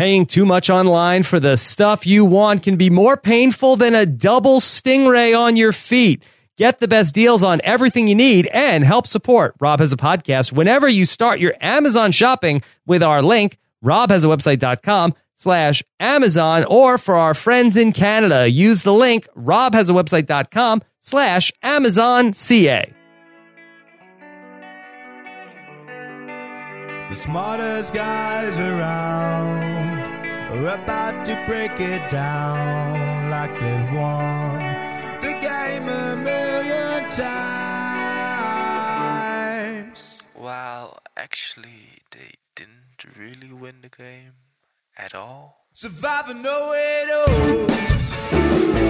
Paying too much online for the stuff you want can be more painful than a double stingray on your feet. Get the best deals on everything you need and help support Rob has a podcast whenever you start your Amazon shopping with our link, robhasawebsite.com slash Amazon, or for our friends in Canada, use the link robhasawebsite.com slash Amazon CA. The smartest guys around are about to break it down like they've won the game a million times. Well, actually, they didn't really win the game at all. Survivor no it all.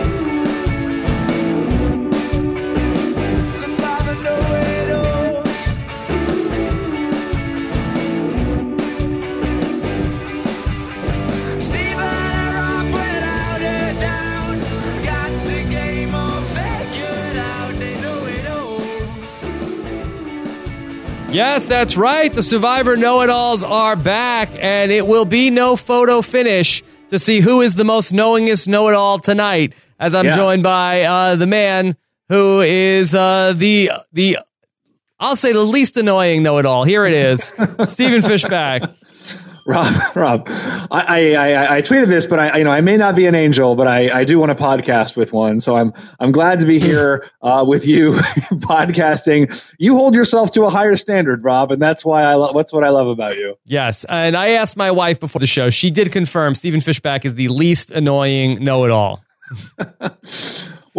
Yes, that's right. The Survivor Know It Alls are back, and it will be no photo finish to see who is the most knowingest know it all tonight. As I'm Yeah. joined by uh, the man who is uh, the the I'll say the least annoying know it all. Here it is, Stephen Fishbach. Rob, Rob, I, I, I, I tweeted this, but I, you know, I may not be an angel, but I, I do want to podcast with one. So I'm, I'm glad to be here uh, with you, podcasting. You hold yourself to a higher standard, Rob, and that's why I, love, that's what I love about you. Yes, and I asked my wife before the show. She did confirm Stephen Fishbach is the least annoying know it all.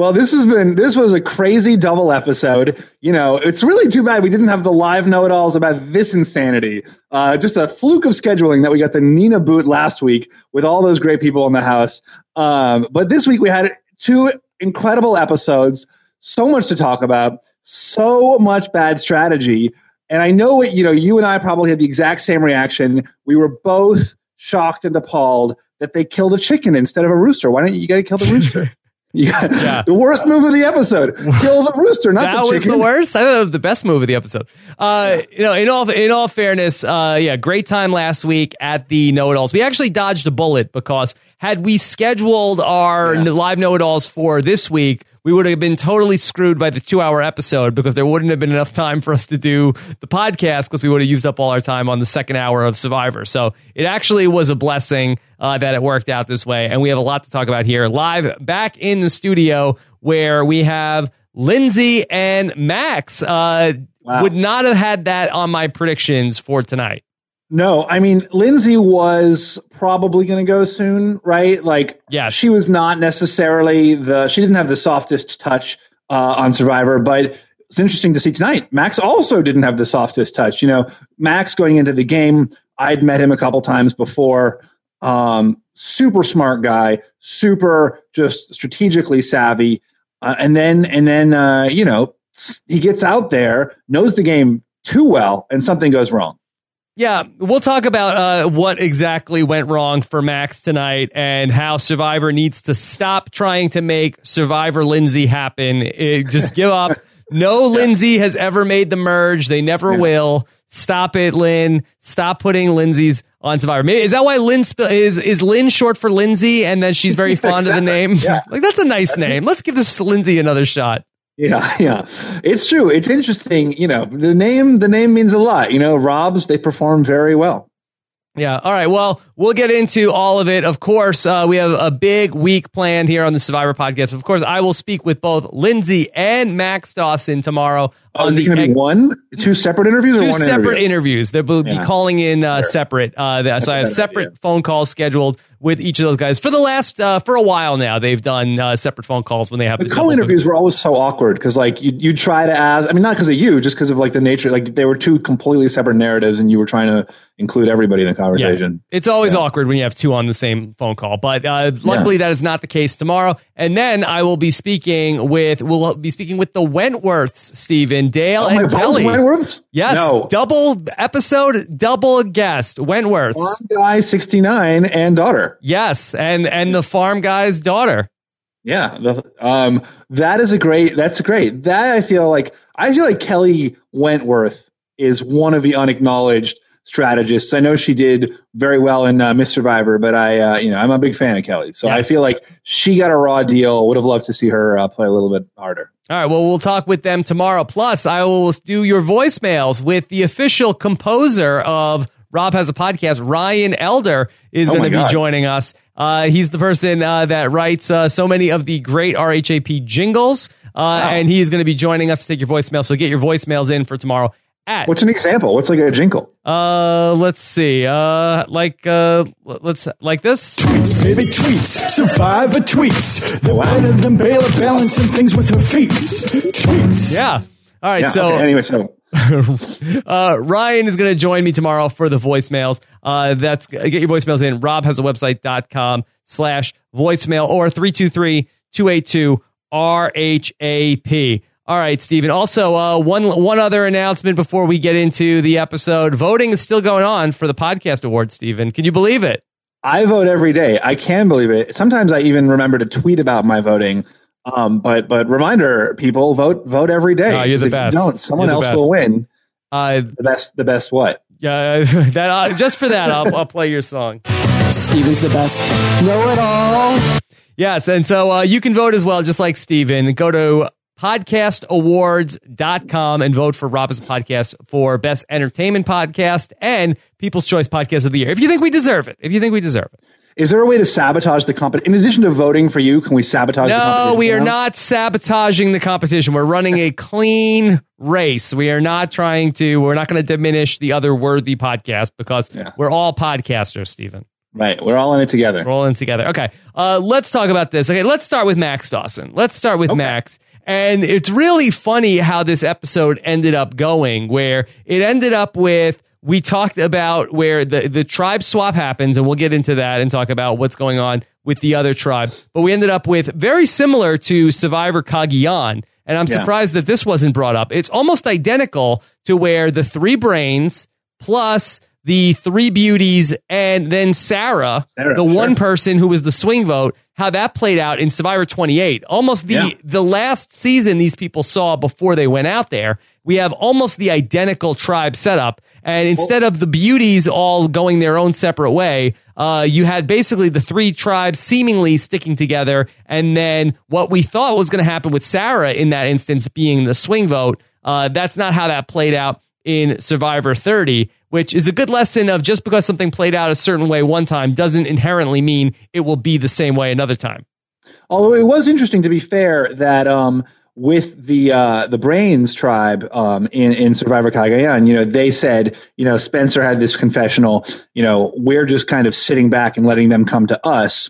Well, this has been this was a crazy double episode. You know, it's really too bad we didn't have the live know-it-alls about this insanity. Uh, just a fluke of scheduling that we got the Nina boot last week with all those great people in the house. Um, but this week we had two incredible episodes. So much to talk about. So much bad strategy. And I know what you know. You and I probably had the exact same reaction. We were both shocked and appalled that they killed a chicken instead of a rooster. Why don't you, you got to kill the rooster? Got, The worst move of the episode. Kill the rooster, not that the was chicken. the worst. I thought was the best move of the episode. Uh, You know, in all in all fairness, uh, yeah, great time last week at the Know It Alls. We actually dodged a bullet because had we scheduled our live Know It Alls for this week, we would have been totally screwed by the two hour episode because there wouldn't have been enough time for us to do the podcast because we would have used up all our time on the second hour of Survivor. So it actually was a blessing uh, that it worked out this way. And we have a lot to talk about here live back in the studio where we have Lindsay and Max. Uh, Would not have had that on my predictions for tonight. No, I mean Lindsay was probably going to go soon, right? Like, yeah, she was not necessarily the. She didn't have the softest touch uh, on Survivor, but it's interesting to see tonight. Max also didn't have the softest touch. You know, Max going into the game, I'd met him a couple times before. Um, super smart guy, super just strategically savvy, uh, and then and then uh, you know he gets out there, knows the game too well, and something goes wrong. Yeah, we'll talk about uh, what exactly went wrong for Max tonight and how Survivor needs to stop trying to make Survivor Lindsay happen. It- just give up. No Lindsay has ever made the merge. They never will. Stop it, Lynne. Stop putting Lindsay's on Survivor. Maybe, is that why Lynne sp- is is Lynne short for Lindsay? And then she's very fond of the name. like that's a nice name. Let's give this Lindsay another shot. Yeah, yeah, it's true. It's interesting. You know, the name the name means a lot. You know, Rob's they perform very well. Yeah. All right. Well, we'll get into all of it. Of course, uh, we have a big week planned here on the Survivor podcast. Of course, I will speak with both Lindsay and Max Dawson tomorrow Oh, is it going to be one, two separate interviews, or two one separate interview? interviews. They will be Yeah. calling in uh, separate. Uh, that- so I have separate phone calls scheduled with each of those guys for the last uh, for a while now. They've done uh, separate phone calls when they have The call co-interviews were always so awkward because, like, you you try to ask. I mean, not because of you, just because of like the nature. Like, they were two completely separate narratives, and you were trying to include everybody in the conversation. It's always awkward when you have two on the same phone call, but uh, luckily that is not the case tomorrow. And then I will be speaking with we'll be speaking with the Wentworths, Stephen Dale Oh and God, Kelly. Wentworths? Yes, No. double episode, double guest, Wentworth, Farm guy sixty nine and daughter. Yes, and and the farm guy's daughter. Yeah, the, um, that is a great. That's great. That I feel like I feel like Kelly Wentworth is one of the unacknowledged strategists. I know she did very well in uh, Miss Survivor, but I, uh, you know, I'm a big fan of Kelly, so I feel like she got a raw deal. Would have loved to see her uh, play a little bit harder. All right. Well, we'll talk with them tomorrow. Plus, I will do your voicemails with the official composer of Rob Has a Podcast. Ryan Elder is Oh going to be God. joining us. Uh, he's the person uh, that writes uh, so many of the great RHAP jingles, uh, and he is going to be joining us to take your voicemail. So get your voicemails in for tomorrow. At What's an example? What's like a jingle? uh, let's see, uh, like uh, let's like this. Tweets, baby, tweets. Survivor tweets. They're better than Baylor balancing things with her feet. Tweets. Yeah. All right. Yeah, so okay, anyway, so uh, Ryan is going to join me tomorrow for the voicemails. Uh, that's get your voicemails in. Rob has a website.com slash voicemail or 323-282-RHAP. All right, Stephen. Also, uh, one one other announcement before we get into the episode. Voting is still going on for the podcast award, Stephen. Can you believe it? I vote every day. I can believe it. Sometimes I even remember to tweet about my voting. Um, but but reminder, people vote vote every day. Oh, you're the If you best. don't, someone You're the else will win. Uh, The best the best what? yeah, that uh, just for that, I'll, I'll play your song. Stephen's the best. Know it all. Yes, and so uh, you can vote as well, just like Stephen. Go to podcastawards.com and vote for Rob Has a Podcast for best entertainment podcast and People's Choice Podcast of the Year. If you think we deserve it. If you think we deserve it. Is there a way to sabotage the competition? In addition to voting for you, can we sabotage the No, we are now? not sabotaging the competition. We're running a clean race. We are not trying to, we're not going to diminish the other worthy podcast because Yeah. we're all podcasters, Stephen. Right. We're all in it together. rolling together. Okay, uh, let's talk about this. Okay, let's start with Max Dawson. Let's start with Max. And it's really funny how this episode ended up going, where it ended up with we talked about where the, the tribe swap happens, and we'll get into that and talk about what's going on with the other tribe. But we ended up with very similar to Survivor Cagayan. And I'm Yeah. surprised that this wasn't brought up. It's almost identical to where the three brains plus the three beauties and then Sarah, Sarah, the sure. one person who was the swing vote, how that played out in Survivor 28. Almost the Yeah. the last season these people saw before they went out there. We have almost the identical tribe setup, and instead of the beauties all going their own separate way, uh, you had basically the three tribes seemingly sticking together, and then what we thought was going to happen with Sarah in that instance being the swing vote. Uh, that's not how that played out in Survivor 30, which is a good lesson of just because something played out a certain way one time doesn't inherently mean it will be the same way another time. Although it was interesting to be fair that um, with the uh, the Brains tribe um, in in Survivor Cagayan, you know, they said, you know, Spencer had this confessional, you know, we're just kind of sitting back and letting them come to us,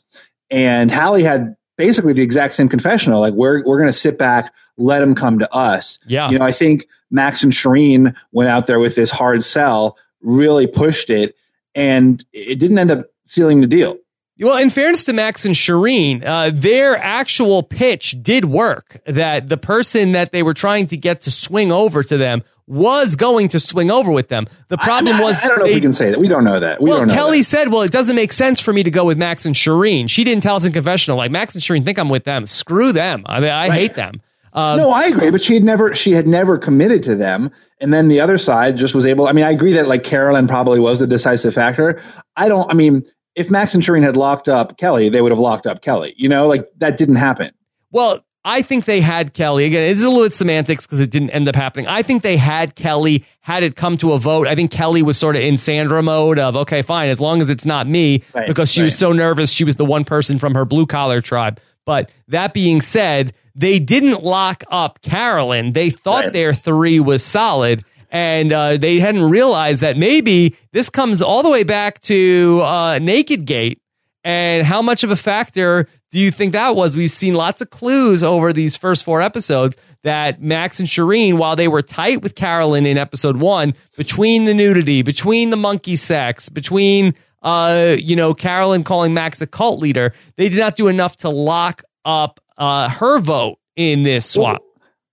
and Hali had basically the exact same confessional, like we're we're going to sit back, let them come to us. Yeah. You know, I think Max and Shirin went out there with this hard sell, really pushed it, and it didn't end up sealing the deal. Well, in fairness to Max and Shirin, uh, their actual pitch did work. That the person that they were trying to get to swing over to them was going to swing over with them. The problem I, was I, I don't know they, if we can say that. We don't know that. We well, don't know Kelly that. said, "Well, it doesn't make sense for me to go with Max and Shirin." She didn't tell us in confessional, like Max and Shirin think I'm with them. Screw them. I, mean, I hate them. Uh, no, I agree, but she had never she had never committed to them, and then the other side just was able. I mean, I agree that like Carolyn probably was the decisive factor. I don't. I mean, if Max and Shirin had locked up Kelly, they would have locked up Kelly. You know, like that didn't happen. Well, I think they had Kelly. Again, it's a little bit semantics because it didn't end up happening. I think they had Kelly had it come to a vote. I think Kelly was sort of in Sandra mode of, okay, fine, as long as it's not me, Right, because she was so nervous. She was the one person from her blue collar tribe. But that being said, they didn't lock up Carolyn. They thought Right. their three was solid. And uh, they hadn't realized that maybe this comes all the way back to uh, Naked Gate and how much of a factor do you think that was? We've seen lots of clues over these first four episodes that Max and Shirin, while they were tight with Carolyn in episode one, between the nudity, between the monkey sex, between uh, you know, Carolyn calling Max a cult leader, they did not do enough to lock up uh, her vote in this swap.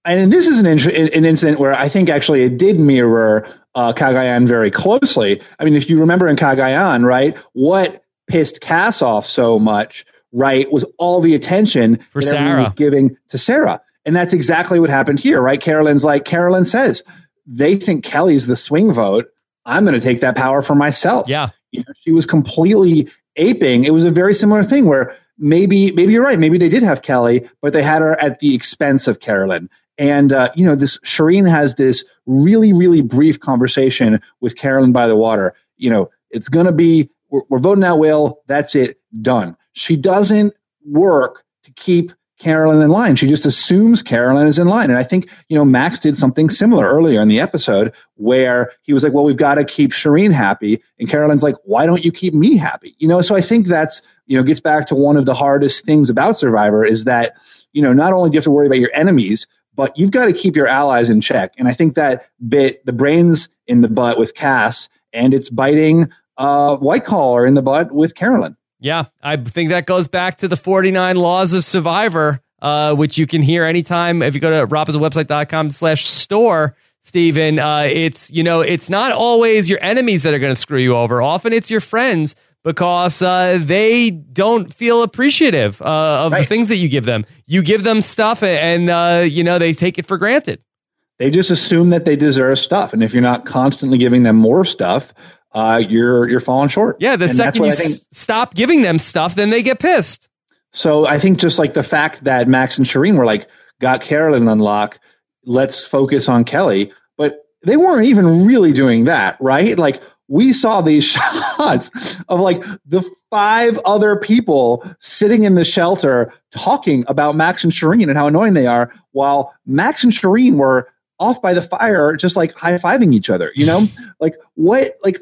And this is an, an incident where I think actually it did mirror uh, Cagayan very closely. I mean, if you remember in Cagayan, right, what pissed Kass off so much, right, was all the attention For that Sarah. was giving to Sarah. And that's exactly what happened here, right? Carolyn's like, Carolyn says, they think Kelly's the swing vote. I'm going to take that power for myself. Yeah. You know, she was completely aping. It was a very similar thing where maybe maybe you're right. Maybe they did have Kelly, but they had her at the expense of Carolyn. And uh, you know, this Shirin has this really really brief conversation with Carolyn by the water. You know, it's to be we're, we're voting out Will. That's it. Done. She doesn't work to keep Carolyn in line. She just assumes Carolyn is in line. And I think, you know, Max did something similar earlier in the episode where he was like, well, we've got to keep Shirin happy. And Carolyn's like, why don't you keep me happy? You know, so I think that's, you know, gets back to one of the hardest things about Survivor is that, you know, not only do you have to worry about your enemies, but you've got to keep your allies in check. And I think that bit the brains in the butt with Kass and it's biting uh, White Collar in the butt with Carolyn. Yeah, I think that goes back to the 49 laws of Survivor, uh, which you can hear anytime if you go to robhasawebsite.com slash store. Stephen, uh, it's you know it's not always your enemies that are going to screw you over. Often it's your friends because uh, they don't feel appreciative uh, of the things that you give them. You give them stuff, and uh, you know they take it for granted. They just assume that they deserve stuff, and if you're not constantly giving them more stuff, uh, you're you're falling short. Yeah, the And second you s- stop giving them stuff, then they get pissed. So I think just like the fact that Max and Shirin were like got Carolyn on lock, let's focus on Kelly, but they weren't even really doing that, right? Like we saw these shots of like the five other people sitting in the shelter talking about Max and Shirin and how annoying they are, while Max and Shirin were off by the fire, just like high fiving each other. You know, like what, like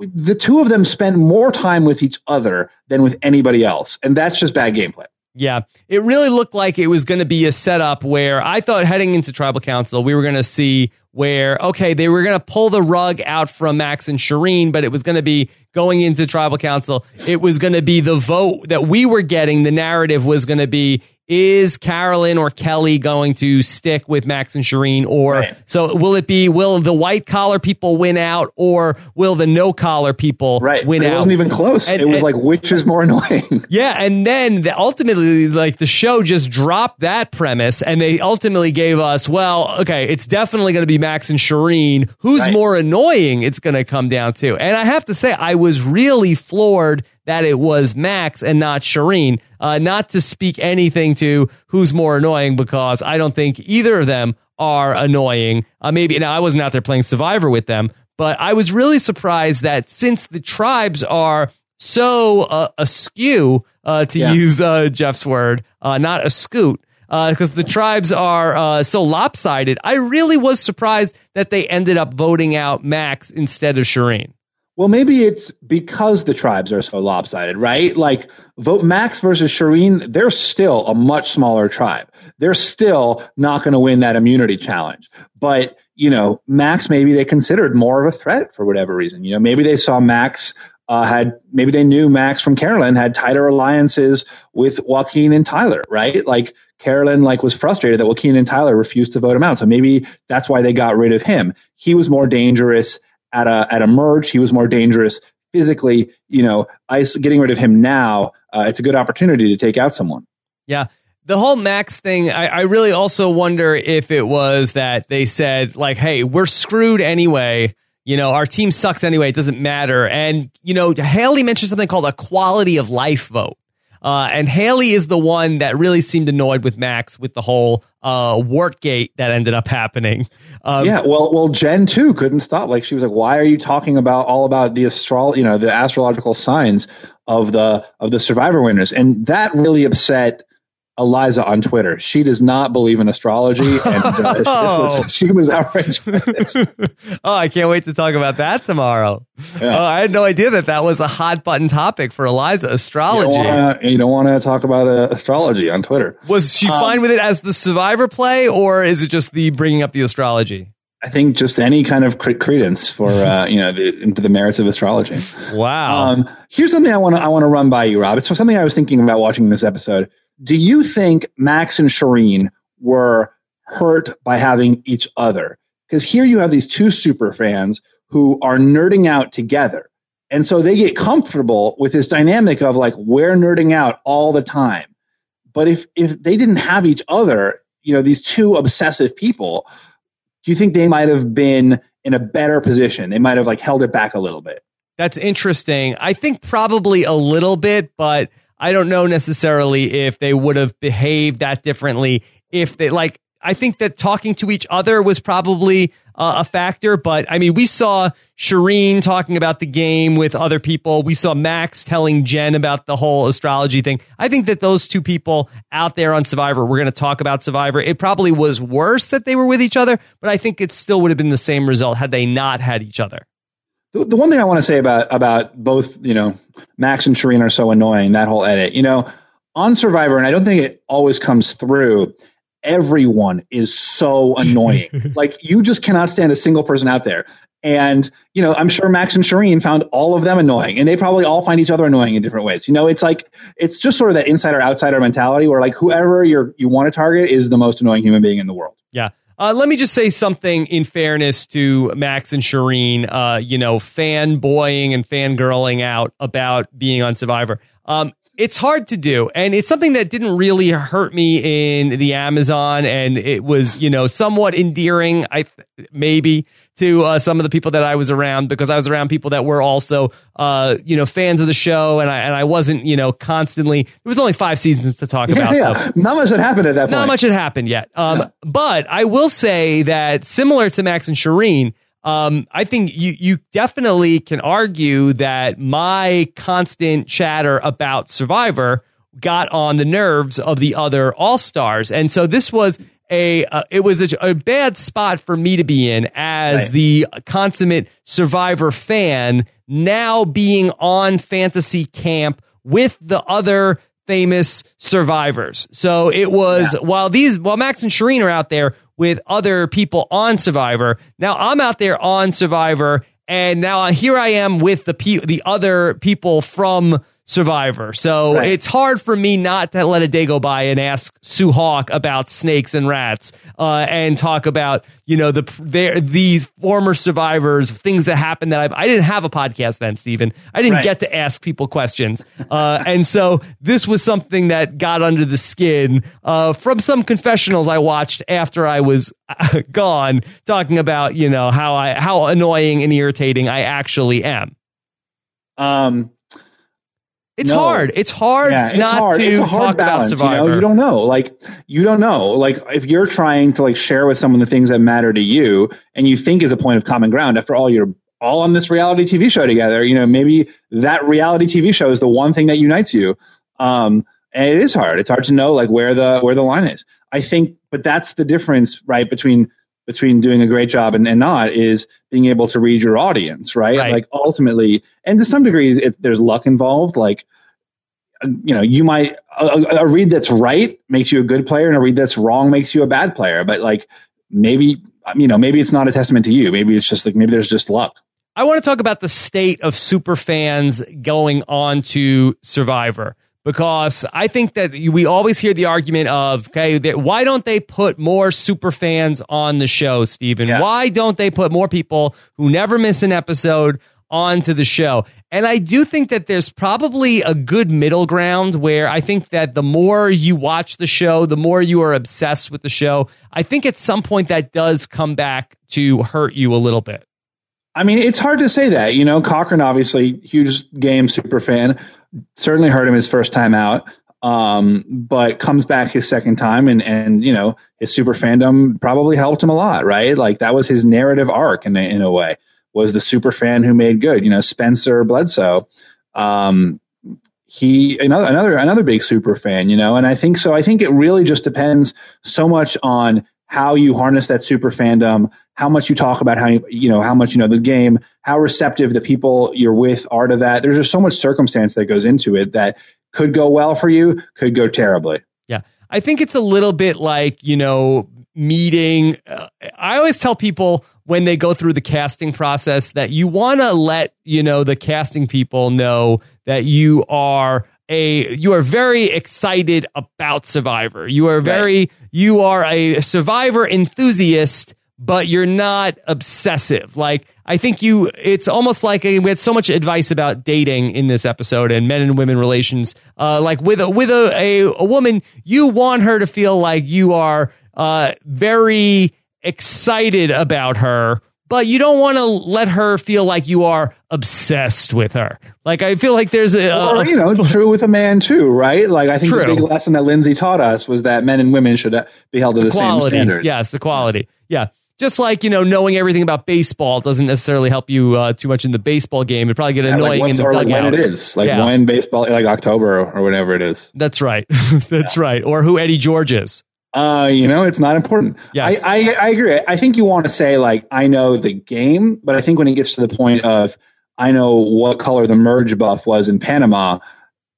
the two of them spend more time with each other than with anybody else, and that's just bad gameplay. Yeah, it really looked like it was going to be a setup where I thought heading into tribal council, we were going to see where, okay, they were going to pull the rug out from Max and Shirin, but it was going to be going into tribal council. It was going to be the vote that we were getting. The narrative was going to be, is Carolyn or Kelly going to stick with Max and Shirin? Or Right. so will it be, will the white collar people win out or will the no collar people Right. win it out? wasn't even close. And- it was and- like which is more annoying. yeah, and then the, ultimately, like the show just dropped that premise, and they ultimately gave us, well, okay, it's definitely going to be Max and Shirin. Who's Right. more annoying? It's going to come down to, and I have to say, I was really floored that it was Max and not Shirin. Uh, not to speak anything to who's more annoying, because I don't think either of them are annoying. Uh, maybe now I wasn't out there playing Survivor with them, but I was really surprised that since the tribes are so uh, askew, uh, to Yeah. use uh, Jeff's word, uh, not a scoot, because the tribes are uh, so lopsided. I really was surprised that they ended up voting out Max instead of Shirin. Well, maybe it's because the tribes are so lopsided, right? Like vote Max versus Shirin, they're still a much smaller tribe. They're still not going to win that immunity challenge. But, you know, Max, maybe they considered more of a threat for whatever reason. You know, maybe they saw Max uh, had, maybe they knew Max from Carolyn had tighter alliances with Joaquin and Tyler, right? Like Carolyn like was frustrated that Joaquin and Tyler refused to vote him out. So maybe that's why they got rid of him. He was more dangerous at a at a merge. He was more dangerous physically. You know, ice getting rid of him now. Uh, it's a good opportunity to take out someone. Yeah. The whole Max thing, I, I really also wonder if it was that they said, like, hey, we're screwed anyway. You know, our team sucks anyway. It doesn't matter. And, you know, Hali mentioned something called a quality of life vote. Uh, and Hali is the one that really seemed annoyed with Max with the whole uh, Workgate that ended up happening. Um, yeah, well, well, Jenn too couldn't stop. Like she was like, "Why are you talking about all about the astral, you know, the astrological signs of the of the Survivor winners?" And that really upset Eliza on Twitter. She does not believe in astrology, and uh, this was, she was outraged. oh, I can't wait to talk about that tomorrow. Yeah. Oh, I had no idea that that was a hot button topic for Eliza astrology. you don't want to talk about uh, astrology on Twitter. Was she Um, fine with it as the survivor play, or is it just the bringing up the astrology? I think just any kind of cre- credence for uh, you know the, into the merits of astrology. Wow. Um, here's something I want to I want to run by you, Rob. It's something I was thinking about watching this episode. Do you think Max and Shirin were hurt by having each other? Because here you have these two super fans who are nerding out together, and so they get comfortable with this dynamic of like we're nerding out all the time. But if if they didn't have each other, you know, these two obsessive people, do you think they might have been in a better position. They might have like held it back a little bit. That's interesting. I think probably a little bit, but I don't know necessarily if they would have behaved that differently if they like I think that talking to each other was probably uh, a factor, but I mean, we saw Shirin talking about the game with other people. We saw Max telling Jenn about the whole astrology thing. I think that those two people out there on Survivor, we're going to talk about Survivor. It probably was worse that they were with each other, but I think it still would have been the same result had they not had each other. The, the one thing I want to say about about both, you know, Max and Shirin are so annoying. That whole edit, you know, on Survivor, and I don't think it always comes through everyone is so annoying. like you just cannot stand a single person out there. And, you know, I'm sure Max and Shirin found all of them annoying and they probably all find each other annoying in different ways. You know, it's like, it's just sort of that insider outsider mentality where like whoever you're, you want to target is the most annoying human being in the world. Yeah. Uh, let me just say something in fairness to Max and Shirin, uh, you know, fanboying and fangirling out about being on Survivor. Um, it's hard to do. And it's something that didn't really hurt me in the amazon. And it was you know somewhat endearing i maybe to uh, some of the people that i was around because i was around people that were also uh, you know fans of the show. And i and i wasn't you know constantly there was only five seasons to talk about yeah, so. not much had happened at that point. not much had happened yet. Um, but i will say that similar to max and shirin um, I think you you definitely can argue that my constant chatter about Survivor got on the nerves of the other All Stars, and so this was a uh, it was a, a, bad spot for me to be in as right. the consummate Survivor fan. Now being on fantasy camp with the other famous survivors. So it was yeah. while these while Max and Shirin are out there with other people on Survivor. Now I'm out there on Survivor, and now here I am with the pe- the other people from Survivor. So right. it's hard for me not to let a day go by and ask Sue Hawk about snakes and rats, uh, and talk about you know the their these former survivors, things that happened that I've, I didn't have a podcast then, Stephen. I didn't right. get to ask people questions, uh, and so this was something that got under the skin uh, from some confessionals I watched after I was gone, talking about you know how I how annoying and irritating I actually am. Um it's no. hard. It's hard yeah, it's not hard. to it's a hard talk balance, about Survivor. You, know? you don't know. Like you don't know. Like if you're trying to like share with someone the things that matter to you and you think is a point of common ground, after all, you're all on this reality TV show together. You know, maybe that reality TV show is the one thing that unites you. Um, and it is hard. It's hard to know like where the where the line is. I think, but that's the difference, right, between between doing a great job and, and not is being able to read your audience, right? right. Like ultimately, and to some degree, it, there's luck involved. Like, you know, you might a, a, read that's right makes you a good player, and a read that's wrong makes you a bad player. But like, maybe you know, maybe it's not a testament to you. Maybe it's just like maybe there's just luck. I want to talk about the state of super fans going on to Survivor because I think that we always hear the argument of, okay, why don't they put more super fans on the show, Stephen? Yeah. Why don't they put more people who never miss an episode onto the show? And I do think that there's probably a good middle ground where I think that the more you watch the show, the more you are obsessed with the show. I think at some point that does come back to hurt you a little bit. I mean, it's hard to say that. You know, Cochran, obviously, huge game super fan certainly hurt him his first time out. Um, but comes back his second time and, and, you know, his super fandom probably helped him a lot, right? Like that was his narrative arc in a, in a way was the super fan who made good, you know, Spencer Bledsoe. Um, he another another another big super fan, you know, and I think so. I think it really just depends so much on how you harness that super fandom, how much you talk about how you, you know how much you know the game, how receptive the people you're with are to that. There's just so much circumstance that goes into it that could go well for you, could go terribly. Yeah, I think it's a little bit like you know meeting. Uh, I always tell people when they go through the casting process that you want to let you know the casting people know that you are a you are very excited about Survivor. You are very right. you are a Survivor enthusiast, but you're not obsessive. Like I think you, it's almost like a, we had so much advice about dating in this episode and men and women relations. Uh, like with a with a, a, a woman, you want her to feel like you are uh, very excited about her but you don't want to let her feel like you are obsessed with her. Like I feel like there's a, or you know, true with a man too, right? Like I think True. the big lesson that Lindsay taught us was that men and women should be held to the same quality. standards. Yes, the quality. Yeah. Just like, you know, knowing everything about baseball doesn't necessarily help you uh, too much in the baseball game. It probably get Yeah, annoying like in the like dugout. when it is, like Yeah. when baseball, like October or, whatever it is. That's right. That's right. Or who Eddie George is. Uh, you know, it's not important. Yes. I, I, I agree. I think you want to say like I know the game, but I think when it gets to the point of I know what color the merge buff was in Panama,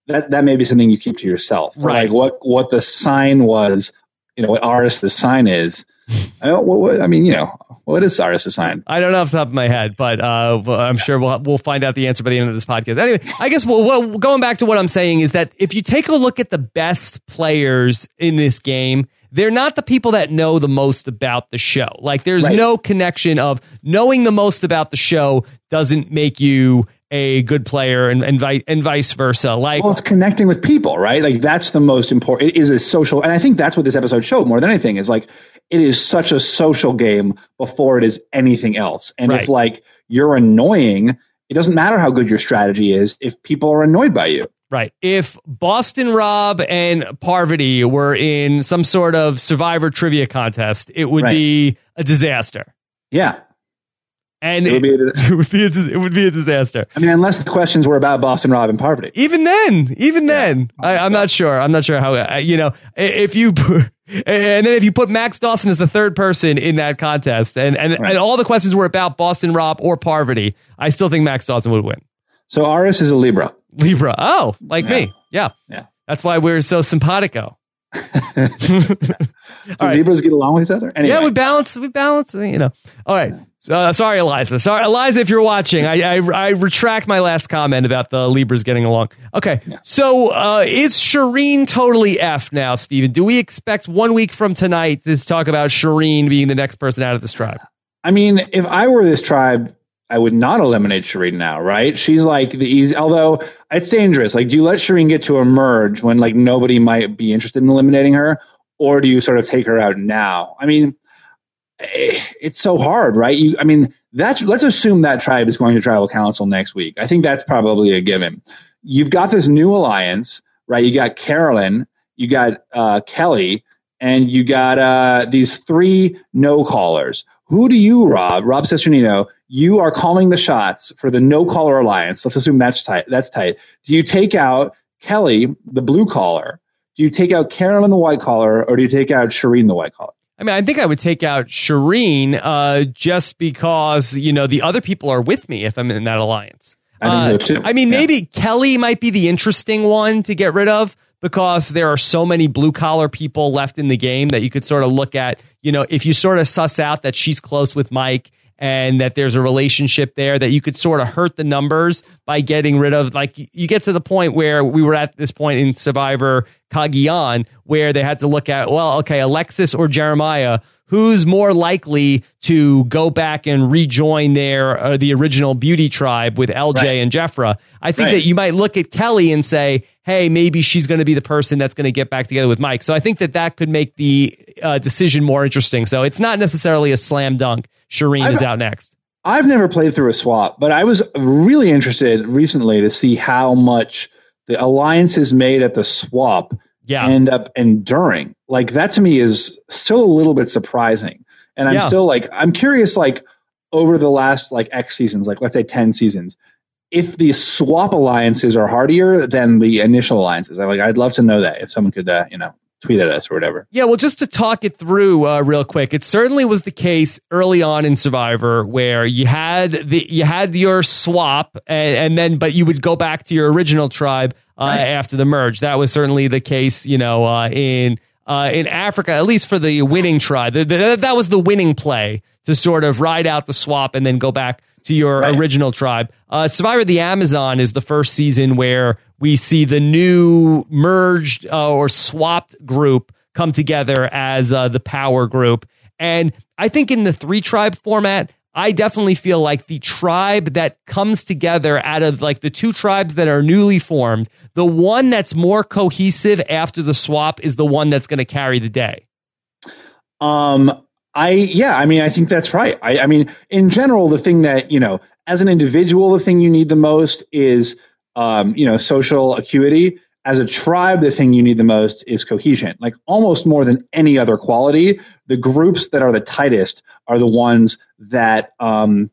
that that may be something you keep to yourself. Right. Like what what the sign was, you know, what artist the sign is. I don't. What, what, I mean, you know, what is the sign? I don't know off the top of my head, but uh, I'm sure we'll we'll find out the answer by the end of this podcast. Anyway, I guess well, well, going back to what I'm saying is that if you take a look at the best players in this game, they're not the people that know the most about the show. Like, there's Right. no connection of knowing the most about the show doesn't make you a good player, and and, vi- and vice versa. Like, Well, it's connecting with people, right? Like that's the most important. It is a social, and I think that's what this episode showed more than anything. Is like it is such a social game before it is anything else. And Right. if like you're annoying, it doesn't matter how good your strategy is if people are annoyed by you. Right. If Boston Rob and Parvati were in some sort of survivor trivia contest, it would Right. be a disaster. Yeah, And it would be. it would be a, it would be a disaster. I mean, unless the questions were about Boston Rob and Parvati. Even then, even then, I, I'm not sure. I'm not sure how you know if you. And then if you put Max Dawson as the third person in that contest, and and, Right. and all the questions were about Boston Rob or Parvati, I still think Max Dawson would win. So Aris is a Libra. Libra, oh, like me, yeah, Yeah. That's why we're so simpatico. Do right. Libras get along with each other? Anyway, Yeah, we balance. We balance. You know. All right. So, uh, sorry, Eliza. Sorry, Eliza, if you're watching, I, I I retract my last comment about the Libras getting along. Okay. So, uh, is Shirin totally f now, Stephen? Do we expect one week from tonight to talk about Shirin being the next person out of this tribe? I mean, if I were this tribe, I would not eliminate Shirin now, right? She's like the easy, although it's dangerous. Like, do you let Shirin get to emerge when like nobody might be interested in eliminating her, or do you sort of take her out now? I mean, eh, it's so hard, right? You, I mean, that's let's assume that tribe is going to tribal council next week. I think that's probably a given. You've got this new alliance, right? You got Carolyn, you got uh, Kelly, and you got uh, these three no callers. Who do you, Rob, Rob Cesternino, you are calling the shots for the no caller alliance. Let's assume that's tight. That's tight. Do you take out Kelly, the blue collar? Do you take out Carolyn, the white collar, or do you take out Shirin, the white collar? I mean, I think I would take out Shirin uh, just because you know the other people are with me if I'm in that alliance. I think Uh, so, too. I mean, Yeah. maybe Kelly might be the interesting one to get rid of because there are so many blue collar people left in the game that you could sort of look at. You know, if you sort of suss out that she's close with Mike and that there's a relationship there, that you could sort of hurt the numbers by getting rid of. Like, you get to the point where we were at this point in Survivor Cagayan where they had to look at, well, okay, Alexis or Jeremiah. Who's more likely to go back and rejoin their uh, the original beauty tribe with LJ Right. and Jefra? I think Right. that you might look at Kelly and say, "Hey, maybe she's going to be the person that's going to get back together with Mike." So I think that that could make the uh, decision more interesting. So it's not necessarily a slam dunk. Shirin is I've- out next. I've never played through a swap, but I was really interested recently to see how much the alliances made at the swap Yeah. end up enduring. Like that to me is still a little bit surprising. And I'm Yeah. still like I'm curious like over the last like X seasons, like let's say 10 seasons, if the swap alliances are hardier than the initial alliances. I like I'd love to know that if someone could uh, you know, tweet at us or whatever. Yeah, well, just to talk it through uh, real quick, it certainly was the case early on in Survivor where you had the you had your swap, and, and then but you would go back to your original tribe uh, after the merge. That was certainly the case, you know, uh, in uh, in Africa, at least for the winning tribe. The- the- that was the winning play to sort of ride out the swap and then go back to your Right. original tribe. Uh, Survivor the Amazon is the first season where we see the new merged uh, or swapped group come together as uh, the power group. And I think in the three tribe format, I definitely feel like the tribe that comes together out of like the two tribes that are newly formed, the one that's more cohesive after the swap is the one that's going to carry the day. Um, I yeah, I mean, I think that's right. I, I mean, in general, the thing that you know, as an individual, the thing you need the most is um, you know social acuity. As a tribe, the thing you need the most is cohesion. Like almost more than any other quality, the groups that are the tightest are the ones that um,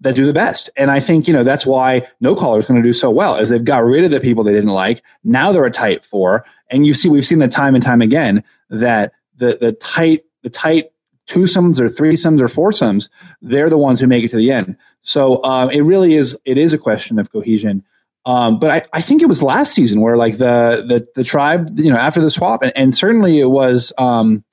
that do the best. And I think you know that's why No Caller is going to do so well, as they've got rid of the people they didn't like. Now they're a tight four, and you see we've seen that time and time again that the the tight the tight twosomes or threesomes or foursomes, they're the ones who make it to the end. So uh, it really is it is a question of cohesion. Um, but I, I think it was last season where like the the, the tribe, you know, after the swap, and, and certainly it was um,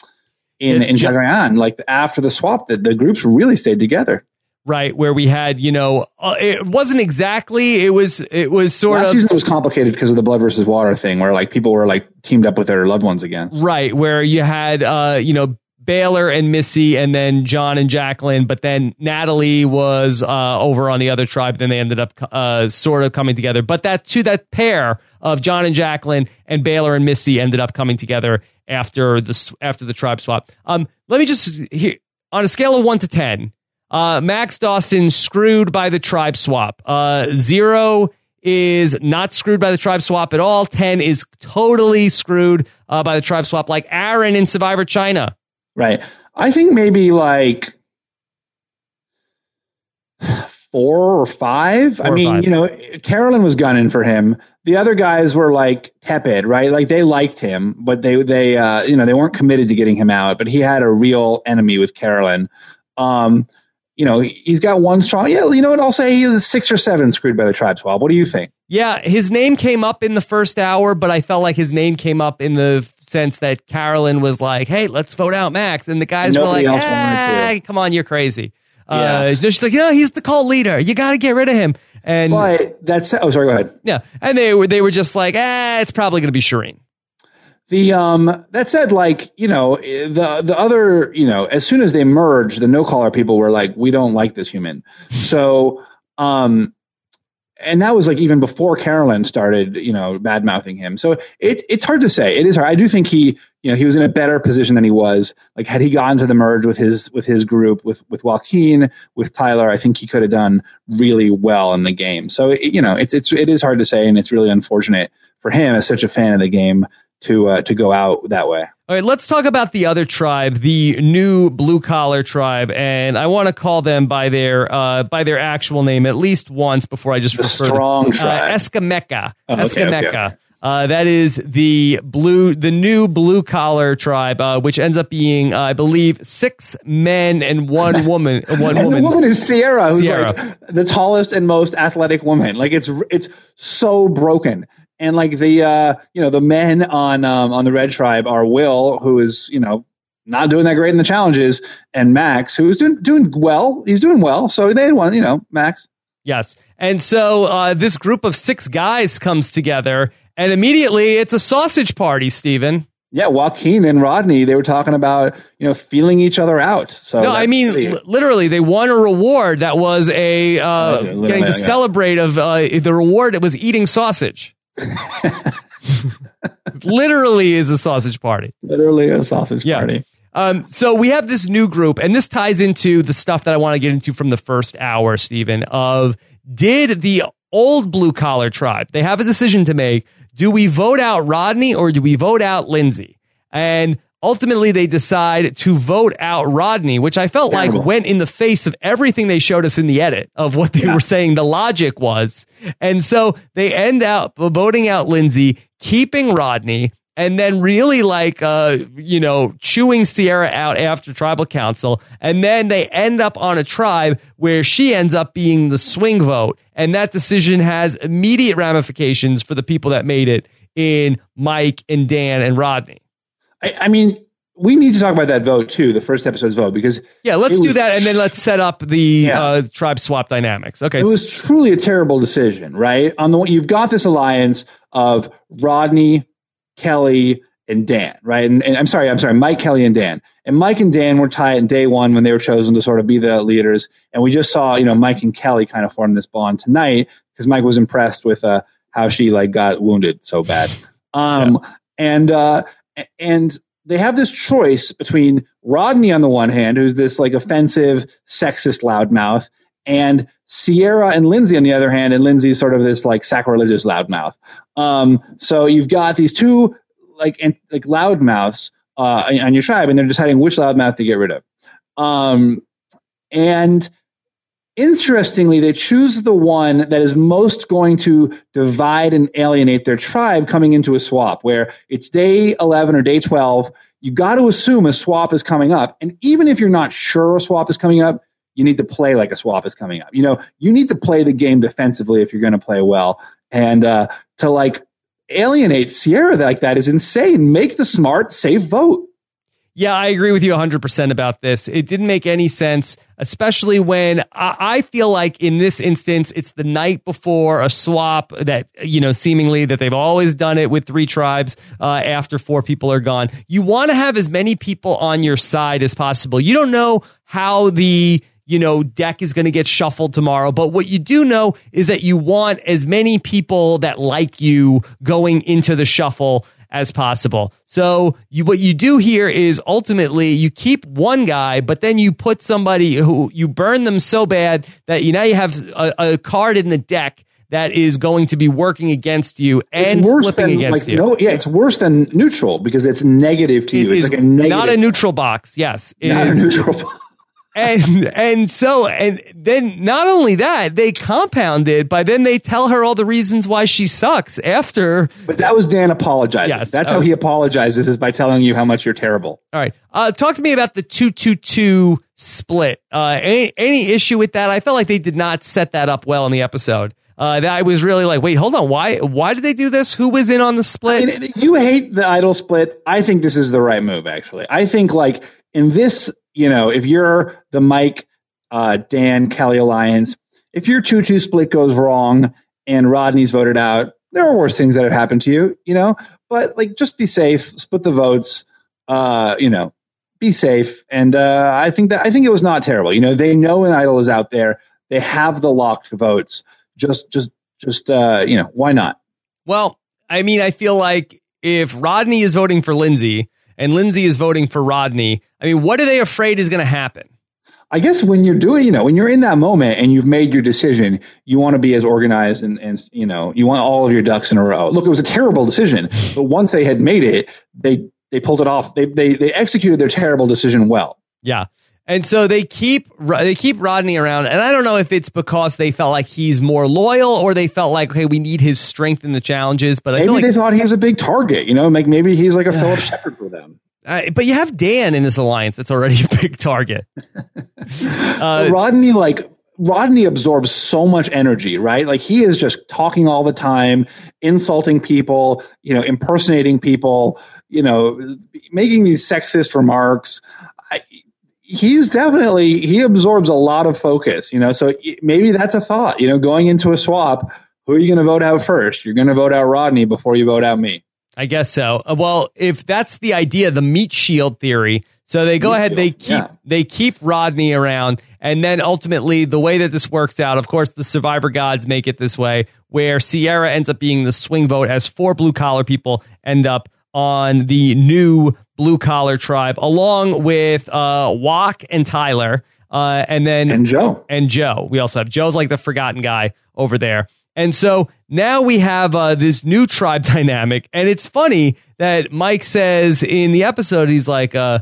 in Yeah, in ju- like after the swap, that the groups really stayed together. right where we had you know uh, it wasn't exactly it was it was sort last of season it was complicated because of the blood versus water thing, where like people were like teamed up with their loved ones again. right where you had uh you know Baylor and Missy and then Jon and Jaclyn but then Natalie was uh over on the other tribe then they ended up uh sort of coming together but that to that pair of Jon and Jaclyn and Baylor and Missy ended up coming together after the after the tribe swap um let me just here on a scale of 1 to 10 uh, Max Dawson screwed by the tribe swap. Uh, zero is not screwed by the tribe swap at all. 10 is totally screwed uh, by the tribe swap, like Aaron in Survivor China. Right. I think maybe like four or five. Four I mean, five. you know, Carolyn was gunning for him. The other guys were like tepid, right? Like they liked him, but they they uh, you know they weren't committed to getting him out. But he had a real enemy with Carolyn. Um, you know, he's got one strong. Yeah, you know what? I'll say he is six or seven screwed by the tribe swap. What do you think? Yeah, his name came up in the first hour, but I felt like his name came up in the sense that Carolyn was like, hey, let's vote out Max. And the guys were like, "Ah, come on, you're crazy. Yeah. Uh, she's like, no, he's the cult leader. You got to get rid of him. And But that's oh, sorry. Go ahead. yeah, and they were they were just like, ah, it's probably going to be Shireen. The um that said, like you know the the other you know as soon as they merged, the no caller people were like, we don't like this human. So um, and that was like even before Carolyn started you know bad mouthing him. So it's it's hard to say. It is hard. I do think he you know he was in a better position than he was. Like had he gotten to the merge with his with his group with with Joaquin with Tyler, I think he could have done really well in the game. So it, you know it's it's it is hard to say, and it's really unfortunate for him as such a fan of the game to uh, to go out that way. All right, let's talk about the other tribe, the new blue collar tribe, and I want to call them by their uh, by their actual name at least once before I just The refer strong them. tribe. Uh, Escameca. Oh, okay, okay, okay. Uh, that is the blue, the new blue collar tribe, uh, which ends up being, uh, I believe, six men and one woman. uh, one And woman. the woman is Sierra, who's Sierra. like the tallest and most athletic woman. Like it's it's so broken. And like the uh, you know the men on um, on the red tribe are Will, who is you know not doing that great in the challenges, and Max, who's doing doing well. He's doing well. So they had one, you know, Max. Yes. And so uh, this group of six guys comes together, and immediately it's a sausage party, Stephen. Yeah, Joaquin and Rodney, they were talking about you know feeling each other out. So no, I mean pretty- literally, they won a reward that was a uh, getting to celebrate of uh, the reward. It was eating sausage. literally, is a sausage party. literally a sausage Yeah. party. Um, so we have this new group, and this ties into the stuff that I want to get into from the first hour, Stephen. Of did the old blue collar tribe they have a decision to make? Do we vote out Rodney or do we vote out Lindsay? And ultimately, they decide to vote out Rodney, which I felt like went in the face of everything they showed us in the edit of what they were saying the logic was. And so they end up voting out Lindsay, keeping Rodney, and then really like uh you know chewing Sierra out after tribal council and then they end up on a tribe where she ends up being the swing vote and that decision has immediate ramifications for the people that made it in Mike and Dan and Rodney. I, I mean, we need to talk about that vote too, the first episode's vote, because Yeah, let's do that and then let's set up the Yeah. uh tribe swap dynamics. Okay. It was truly a terrible decision, right? On the one, you've got this alliance of Rodney, Kelly, and Dan, right? And, and I'm sorry, I'm sorry, Mike, Kelly, and Dan. And Mike and Dan were tied in day one when they were chosen to sort of be the leaders. And we just saw, you know, Mike and Kelly kind of form this bond tonight because Mike was impressed with uh, how she like got wounded so bad. Um, and uh, and they have this choice between Rodney on the one hand, who's this like offensive, sexist loudmouth, and Sierra and Lindsay on the other hand, and Lindsay's sort of this like sacrilegious loudmouth. Um, so you've got these two like in, like loudmouths uh, on your tribe, and they're deciding which loudmouth to get rid of. Um, and interestingly, they choose the one that is most going to divide and alienate their tribe coming into a swap, where it's day 11 or day 12. You got to assume a swap is coming up. And even if you're not sure a swap is coming up, you need to play like a swap is coming up. You know, you need to play the game defensively if you're going to play well. And uh, to like alienate Sierra like that is insane. Make the smart, safe vote. Yeah, I agree with you 100% about this. It didn't make any sense, especially when I, feel like in this instance, it's the night before a swap that, you know, seemingly that they've always done it with three tribes uh, after four people are gone. You want to have as many people on your side as possible. You don't know how the you know, deck is going to get shuffled tomorrow. But what you do know is that you want as many people that like you going into the shuffle as possible. So you, what you do here is ultimately you keep one guy, but then you put somebody who you burn them so bad that you now you have a, a card in the deck that is going to be working against you and it's worse flipping than against like you. no, yeah, it's worse than neutral because it's negative to you. It's like a negative, not a neutral box. Yes, it not a is. neutral. And and so and then not only that they compound it by then they tell her all the reasons why she sucks after But that was Dan apologizing. Yes, That's that how was- he apologizes is by telling you how much you're terrible. all right uh talk to me about the 222 split uh any, any issue with that i felt like they did not set that up well in the episode uh that i was really like wait hold on why why did they do this who was in on the split I mean, you hate the idol split. I think this is the right move, actually. I think, like, in this, you know, if you're the Mike, uh, Dan, Kelly Alliance, if your 2 2 split goes wrong and Rodney's voted out, there are worse things that have happened to you, you know? But, like, just be safe, split the votes, uh, you know, be safe. And uh, I think that I think it was not terrible. You know, they know an idol is out there. They have the locked votes. Just, just, just, uh, you know, why not? well i mean i feel like if rodney is voting for lindsey and lindsey is voting for rodney i mean what are they afraid is going to happen I guess when you're doing, you know, when you're in that moment and you've made your decision, you want to be as organized and, and, you know, you want all of your ducks in a row. Look, it was a terrible decision, but once they had made it, they, they pulled it off. They, they, they executed their terrible decision well. Yeah. And so they keep they keep Rodney around, and I don't know if it's because they felt like he's more loyal or they felt like, okay, we need his strength in the challenges. But I Maybe like, they thought he was a big target, you know, like maybe he's like a Phillip Sheppard for them. uh, but you have Dan in this alliance that's already a big target. Uh, Rodney, like, Rodney absorbs so much energy, right? Like he is just talking all the time, insulting people, you know, impersonating people, you know, making these sexist remarks. He's definitely he absorbs a lot of focus, you know. So maybe that's a thought, you know, going into a swap. Who are you going to vote out first? You're going to vote out Rodney before you vote out me. I guess so. Uh, Well, if that's the idea, the meat shield theory. So they go Meat ahead, they keep yeah. they keep Rodney around, and then ultimately the way that this works out, of course, the survivor gods make it this way, where Sierra ends up being the swing vote as four blue collar people end up on the new blue collar tribe, along with uh Wok and Tyler, uh, and then And Joe. and Joe. We also have Joe's like the forgotten guy over there. And so now we have uh, this new tribe dynamic. And it's funny that Mike says in the episode, he's like, uh,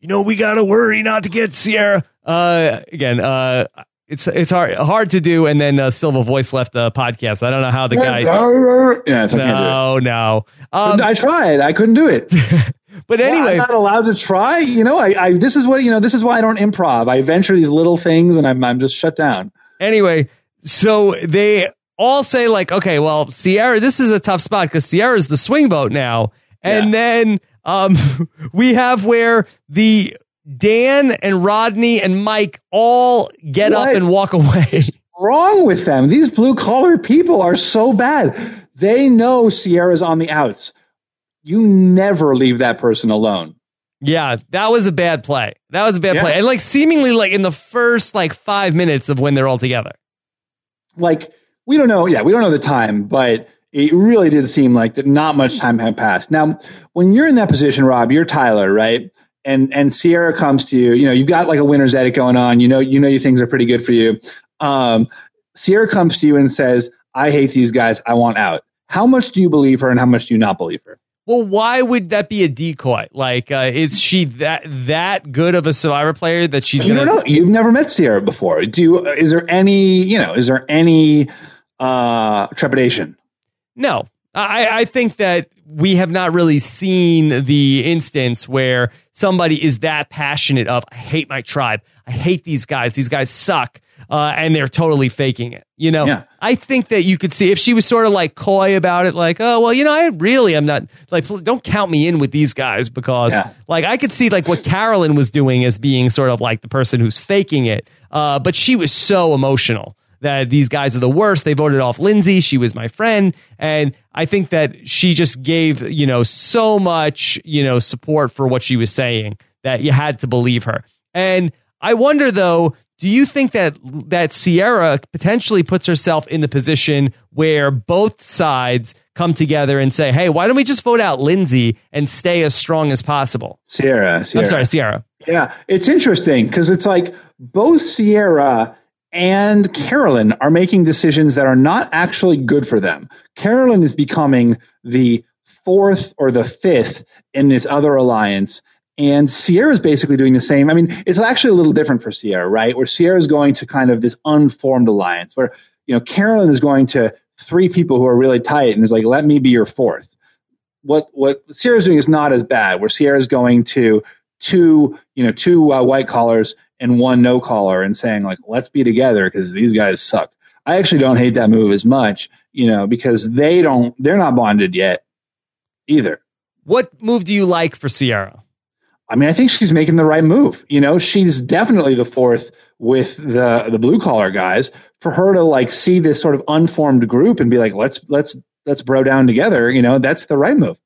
you know, we got to worry not to get Sierra. Uh, again, uh, it's it's hard hard to do, and then uh, still have a voice left the podcast. I don't know how the guy. Yeah, so I can't do it. No, no. Um, I tried. I couldn't do it. but Well, anyway, I'm not allowed to try. You know, I, I this is what you know. This is why I don't improv. I venture these little things, and I'm I'm just shut down. anyway, so they all say like, okay, well, Sierra, this is a tough spot because Sierra is the swing vote now, and then um, we have where the Dan and Rodney and Mike all get up and walk away. Wrong with them? These blue collar people are so bad. They know Sierra's on the outs. You never leave that person alone. yeah, that was a bad play. That was a bad Yeah. play, and like seemingly like in the first like five minutes of when they're all together. Like we don't know. Yeah, we don't know the time, but it really did seem like that not much time had passed. Now, when you're in that position, Rob, you're Tyler, right? And and Sierra comes to you. You know, you've got like a winner's edit going on. You know, you know, you things are pretty good for you. Um, Sierra comes to you and says, "I hate these guys. I want out." How much do you believe her, and how much do you not believe her? Well, why would that be a decoy? Like, uh, is she that that good of a survivor player that she's You gonna? don't know. You've never met Sierra before. Do you? Is there any? You know, is there any uh, trepidation? No, I, I think that we have not really seen the instance where somebody is that passionate of I hate my tribe, I hate these guys, these guys suck, uh, and they're totally faking it. You know, Yeah. I think that you could see if she was sort of like coy about it, like, oh well, you know, I really am not like, don't count me in with these guys because, Yeah. like, I could see like what Carolyn was doing as being sort of like the person who's faking it, uh, but she was so emotional that these guys are the worst. They voted off Lindsey. She was my friend. And I think that she just gave, you know, so much, you know, support for what she was saying that you had to believe her. And I wonder though, do you think that that Sierra potentially puts herself in the position where both sides come together and say, "Hey, why don't we just vote out Lindsey and stay as strong as possible?" Sierra. Sierra. I'm sorry, Sierra. Yeah, it's interesting because it's like both Sierra and Carolyn are making decisions that are not actually good for them. Carolyn is becoming the fourth or the fifth in this other alliance. And Sierra is basically doing the same. I mean, it's actually a little different for Sierra, right? Where Sierra is going to kind of this unformed alliance where, you know, Carolyn is going to three people who are really tight and is like, let me be your fourth what what Sierra's doing is not as bad. Where Sierra's going to two you know two uh, white collars and one no collar and saying like let's be together because these guys suck. I actually don't hate that move as much, you know, because they don't they're not bonded yet either. What move do you like for Sierra? I mean, I think she's making the right move. You know, she's definitely the fourth with the the blue collar guys. For her to like see this sort of unformed group and be like, let's let's let's bro down together. You know, that's the right move.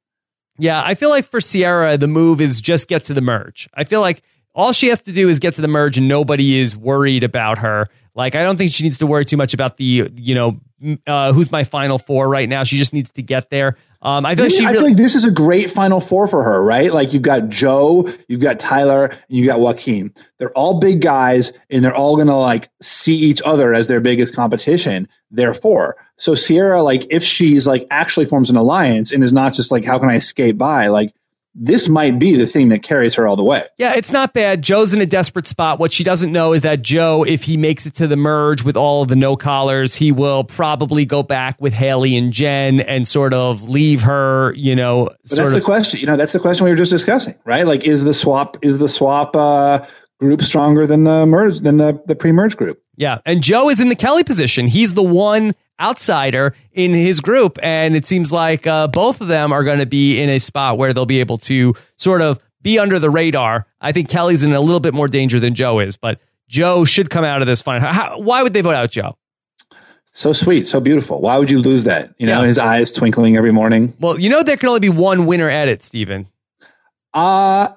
Yeah, I feel like for Sierra, the move is just get to the merge. I feel like all she has to do is get to the merge and nobody is worried about her. Like, I don't think she needs to worry too much about the, you know, uh, who's my final four right now. She just needs to get there. Um, I feel like she I feel like this is a great final four for her, right? Like you've got Joe, you've got Tyler, and you've got Joaquin. They're all big guys, and they're all gonna like see each other as their biggest competition. Therefore, so Sierra, like if she's like actually forms an alliance and is not just like how can I skate by, like this might be the thing that carries her all the way. yeah, it's not bad. Joe's in a desperate spot. What she doesn't know is that Joe, if he makes it to the merge with all of the no collars, he will probably go back with Hali and Jenn and sort of leave her, you know, But that's of the question. You know, that's the question we were just discussing, right? Like, is the swap is the swap uh, group stronger than the merge than the the pre merge group? Yeah. And Joe is in the Kelly position. He's the one outsider in his group. And it seems like uh, both of them are going to be in a spot where they'll be able to sort of be under the radar. I think Kelly's in a little bit more danger than Joe is, but Joe should come out of this fine. Why would they vote out Joe? So sweet, so beautiful. Why would you lose that? You know, Yeah. his eyes twinkling every morning. Well, you know, there can only be one winner edit, Stephen. Uh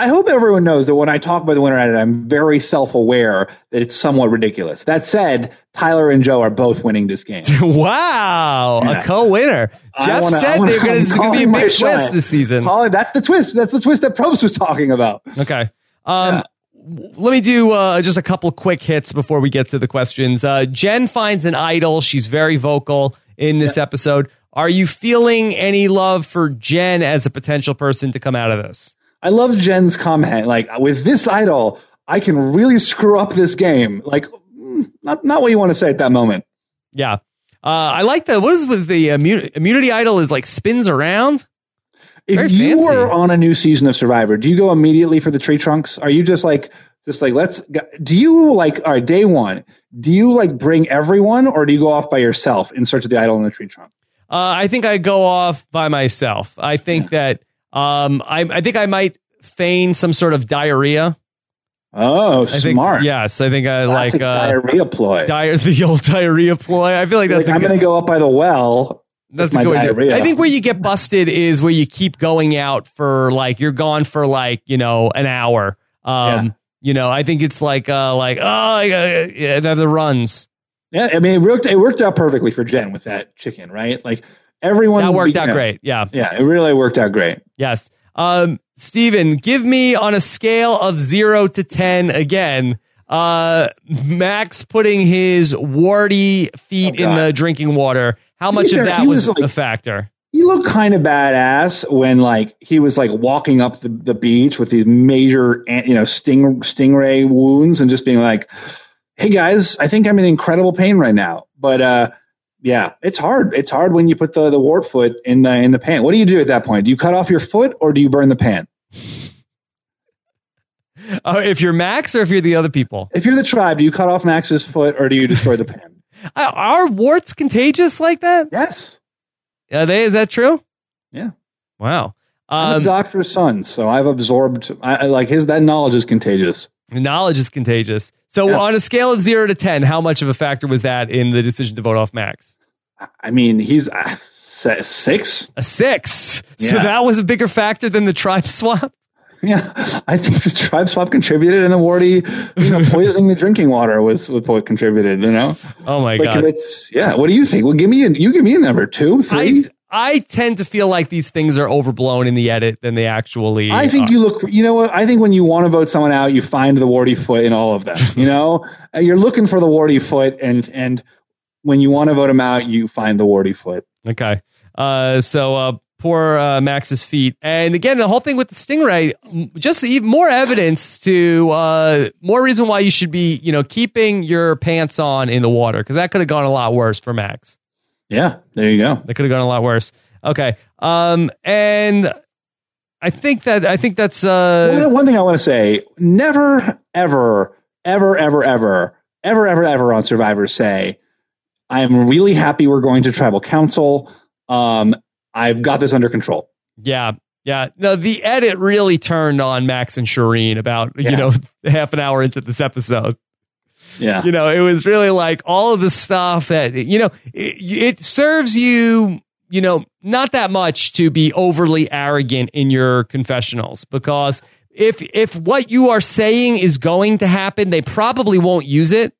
I hope everyone knows that when I talk about the winner edit, I'm very self-aware that it's somewhat ridiculous. That said, Tyler and Joe are both winning this game. wow. Yeah. A co winner. Jeff wanna- said wanna- they're going to be a big twist shot. this season. Colin, that's the twist. That's the twist that Probst was talking about. Okay. Um, w- Let me do uh, just a couple quick hits before we get to the questions. Uh, Jenn finds an idol. She's very vocal in this episode. Are you feeling any love for Jenn as a potential person to come out of this? I love Jenn's comment. Like with this idol, I can really screw up this game. Like mm, not not what you want to say at that moment. Yeah. Uh, I like the what is with the immu- immunity idol is like spins around. If Very you fancy. were on a new season of Survivor, do you go immediately for the tree trunks? Are you just like just like let's do you like all right, day one, do you like bring everyone or do you go off by yourself in search of the idol in the tree trunk? Uh, I think I go off by myself. I think that um, I, I think I might feign some sort of diarrhea. Oh, I think, smart. Yes, I think I Classic like uh, diarrhea ploy. Di- the old diarrhea ploy. I feel like that's like, I'm going to go up by the well. that's my diarrhea. I think where you get busted is where you keep going out for like you're gone for like you know an hour. Um, Yeah. you know, I think it's like uh like oh yeah, the runs. Yeah, I mean, it worked. It worked out perfectly for Jenn with that chicken, right? Like everyone That worked out great. Yeah. Yeah, it really worked out great. Yes. Um, Stephen, give me on a scale of zero to 10 again, uh, Max putting his warty feet Oh, in the drinking water. How much of that was, was like- a factor? He looked kind of badass when like he was like walking up the, the beach with these major you know sting stingray wounds and just being like, "Hey guys, I think I'm in incredible pain right now." But uh, yeah, it's hard. It's hard when you put the the wart foot in the in the pan. What do you do at that point? Do you cut off your foot or do you burn the pan? Uh, if you're Max or if you're the other people? If you're the tribe, do you cut off Max's foot or do you destroy the pan? Uh, are warts contagious like that? Yes. Are they? Is that true? Yeah. Wow. I'm Um, a doctor's son, so I've absorbed. I, I like his. That knowledge is contagious. Knowledge is contagious. So Yeah. on a scale of zero to 10, how much of a factor was that in the decision to vote off Max? I mean, he's uh, se- six. A six. So that was a bigger factor than the tribe swap? Yeah, I think the tribe swap contributed, and the warty, you know, poisoning the drinking water was, was what contributed. You know, Oh my It's like God. it's yeah. What do you think? Well, give me a you give me a number two, three. I tend to feel like these things are overblown in the edit than they actually I, think are. you look. You know what? I think when you want to vote someone out, you find the warty foot in all of them. You know, Uh, you're looking for the warty foot, and and when you want to vote him out, you find the warty foot. Okay. Uh, so uh, poor uh, Max's feet, and again, the whole thing with the stingray, just even more evidence to uh, more reason why you should be, you know, keeping your pants on in the water because that could have gone a lot worse for Max. Yeah, there you go. That could have gone a lot worse. Okay. Um, and I think that I think that's uh, one, one thing I want to say: never, ever, ever, ever, ever, ever, ever, ever on Survivor say, "I'm really happy we're going to Tribal Council. Um, I've got this under control." Yeah. Yeah. No, the edit really turned on Max and Shirin about, you know, half an hour into this episode. Yeah, You know, it was really like all of the stuff that, you know, it, it serves you, you know, not that much to be overly arrogant in your confessionals because if, if what you are saying is going to happen, they probably won't use it.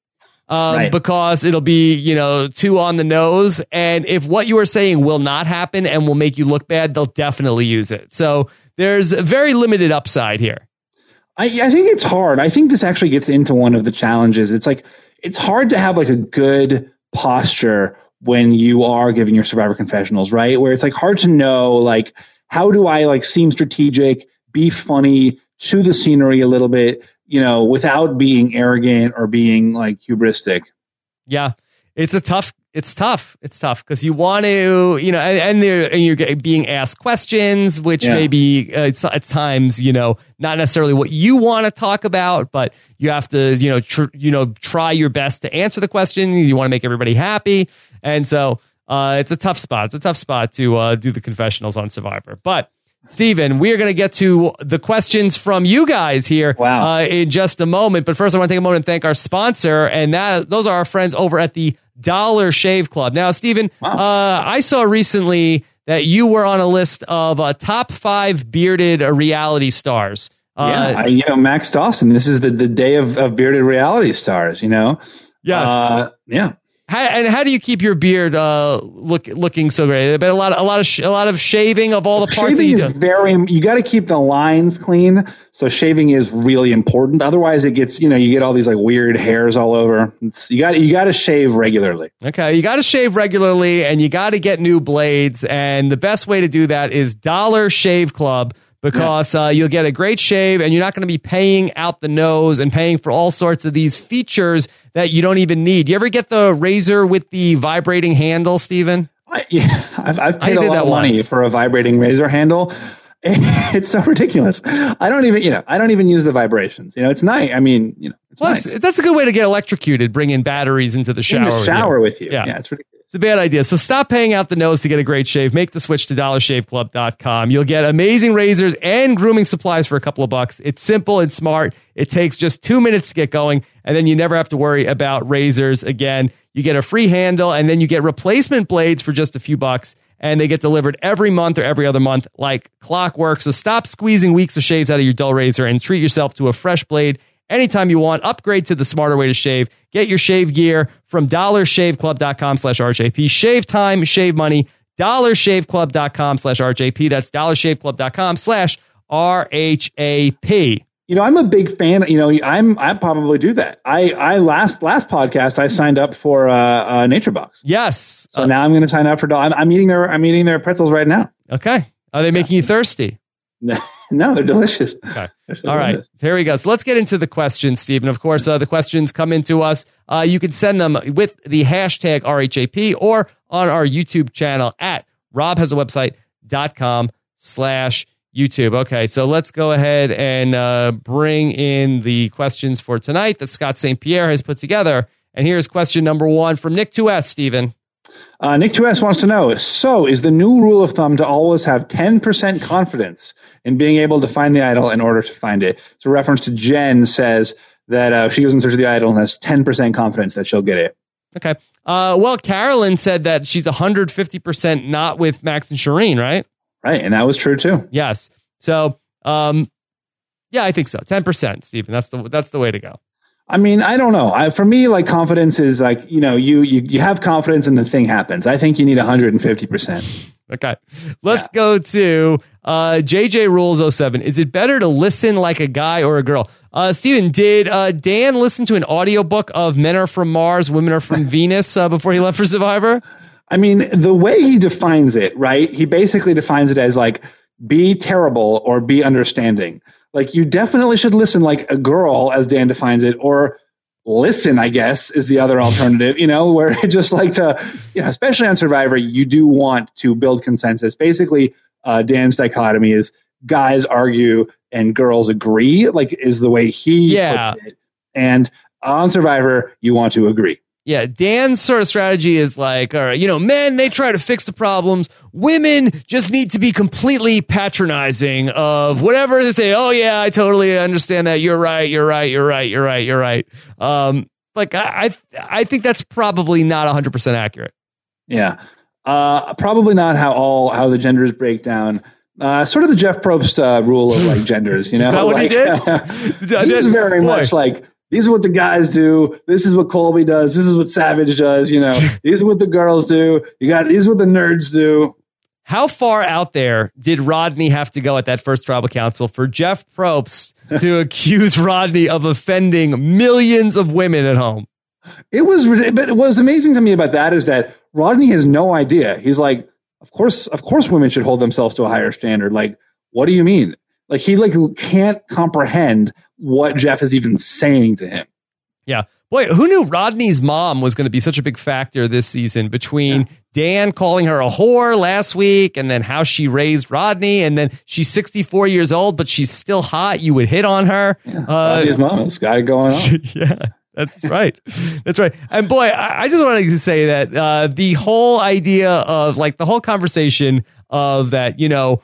Um, Right. because it'll be, you know, too on the nose. And if what you are saying will not happen and will make you look bad, they'll definitely use it. So there's a very limited upside here. I, I think it's hard. I think this actually gets into one of the challenges. It's like it's hard to have like a good posture when you are giving your survivor confessionals, right? Where it's like hard to know like how do I like seem strategic, be funny, chew the scenery a little bit, you know, without being arrogant or being like hubristic. Yeah, it's a tough. It's tough. It's tough because you want to, you know, and, and, they're, and you're being asked questions, which Yeah. may be uh, at times, you know, not necessarily what you want to talk about, but you have to, you know, tr- you know, try your best to answer the question. You want to make everybody happy, and so uh, it's a tough spot. It's a tough spot to uh, do the confessionals on Survivor, but. Stephen, we are going to get to the questions from you guys here Wow. uh, in just a moment. But first, I want to take a moment and thank our sponsor, and that those are our friends over at the Dollar Shave Club. Now, Stephen, Wow. uh, I saw recently that you were on a list of uh, top five bearded uh, reality stars. Uh, yeah, I, you know, Max Dawson. This is the, the day of, of bearded reality stars. You know, yeah, uh, yeah. How, and how do you keep your beard uh, look looking so great? But a lot, a lot of, sh- a lot of shaving of all the parts that shaving you is do. very you got to keep the lines clean so shaving is really important otherwise it gets you know you get all these like weird hairs all over it's, you got you got to shave regularly Okay, you got to shave regularly and you got to get new blades. And the best way to do that is Dollar Shave Club because uh, you'll get a great shave and you're not going to be paying out the nose and paying for all sorts of these features that you don't even need. You ever get the razor with the vibrating handle, Stephen? I, yeah, I've, I've paid a lot that of money once. for a vibrating razor handle it's so ridiculous i don't even you know i don't even use the vibrations you know it's nice i mean you know it's Well, nice that's- that's a good way to get electrocuted, bringing batteries into the shower. in the with you. shower with you Yeah. yeah, it's ridiculous It's a bad idea. So stop paying out the nose to get a great shave. Make the switch to dollarshaveclub.com. You'll get amazing razors and grooming supplies for a couple of bucks. It's simple and smart. It takes just two minutes to get going, and then you never have to worry about razors again. You get a free handle, and then you get replacement blades for just a few bucks, and they get delivered every month or every other month like clockwork. So stop squeezing weeks of shaves out of your dull razor and treat yourself to a fresh blade anytime you want. Upgrade to the smarter way to shave. Get your shave gear from dollarshaveclub.com slash RHAP. Shave time, shave money. Dollarshaveclub.com slash RHAP. That's dollarshaveclub.com slash RHAP. You know, I'm a big fan. You know, I'm I probably do that. I I last last podcast I signed up for uh, uh Nature Box. Yes. So now I'm going to sign up for. Doll- I'm, I'm eating their I'm eating their pretzels right now. Okay. Are they making you thirsty? No, no, they're delicious. Okay. They're so All right. delicious. So here we go. So let's get into the questions, Stephen. Of course, uh, the questions come into us. Uh, you can send them with the hashtag RHAP or on our YouTube channel at robhasawebsite.com slash YouTube. Okay. So let's go ahead and uh, bring in the questions for tonight that Scott St. Pierre has put together. And here's question number one from Nick 2S, Stephen. Uh, Nick 2S wants to know So, is the new rule of thumb to always have 10% confidence in being able to find the idol in order to find it? So, reference to Jenn says that uh, she goes in search of the idol and has 10% confidence that she'll get it. Okay. Uh, well, Carolyn said that she's 150% not with Max and Shirin, right? Right. And that was true too. Yes. So, um, yeah, I think so. 10%, Stephen. That's the, that's the way to go. I mean, I don't know. I, for me, like confidence is like, you know, you, you, you have confidence and the thing happens. I think you need 150%. Okay. Let's go to uh, JJ Rules 07. Is it better to listen like a guy or a girl? Uh, Stephen, did uh, Dan listen to an audiobook of Men Are From Mars, Women Are From Venus uh, before he left for Survivor? I mean, the way he defines it, right? He basically defines it as like be terrible or be understanding. Like you definitely should listen like a girl, as Dan defines it, or listen, I guess, is the other alternative, you know, where it just like to, you know, especially on Survivor, you do want to build consensus. Basically, uh, Dan's dichotomy is guys argue and girls agree, like is the way he Yeah. puts it. And on Survivor, you want to agree. Yeah, Dan's sort of strategy is like, all right, you know, men, they try to fix the problems. Women just need to be completely patronizing of whatever they say. Oh, yeah, I totally understand that. You're right. You're right. You're right. You're right. You're right. Um, like, I, I, I think that's probably not 100% accurate. Yeah. Uh, probably not how all how the genders break down. Uh, sort of the Jeff Probst uh, rule of like genders, you know. Is that what he like, did? he's very much like these are what the guys do. This is what Colby does. This is what Savage does. You know, these are what the girls do. You got these are what the nerds do. How far out there did Rodney have to go at that first tribal council for Jeff Probst to accuse Rodney of offending millions of women at home? It was, but what was amazing to me about that is that Rodney has no idea. He's like, of course, of course, women should hold themselves to a higher standard. Like, what do you mean? Like, he like can't comprehend what Jeff is even saying to him. Yeah. Boy, who knew Rodney's mom was going to be such a big factor this season between Dan calling her a whore last week and then how she raised Rodney and then she's 64 years old, but she's still hot. You would hit on her. Uh, Rodney's mom got it going on. yeah, that's right. That's right. And boy, I, I just wanted to say that uh, the whole idea of like the whole conversation of that, you know,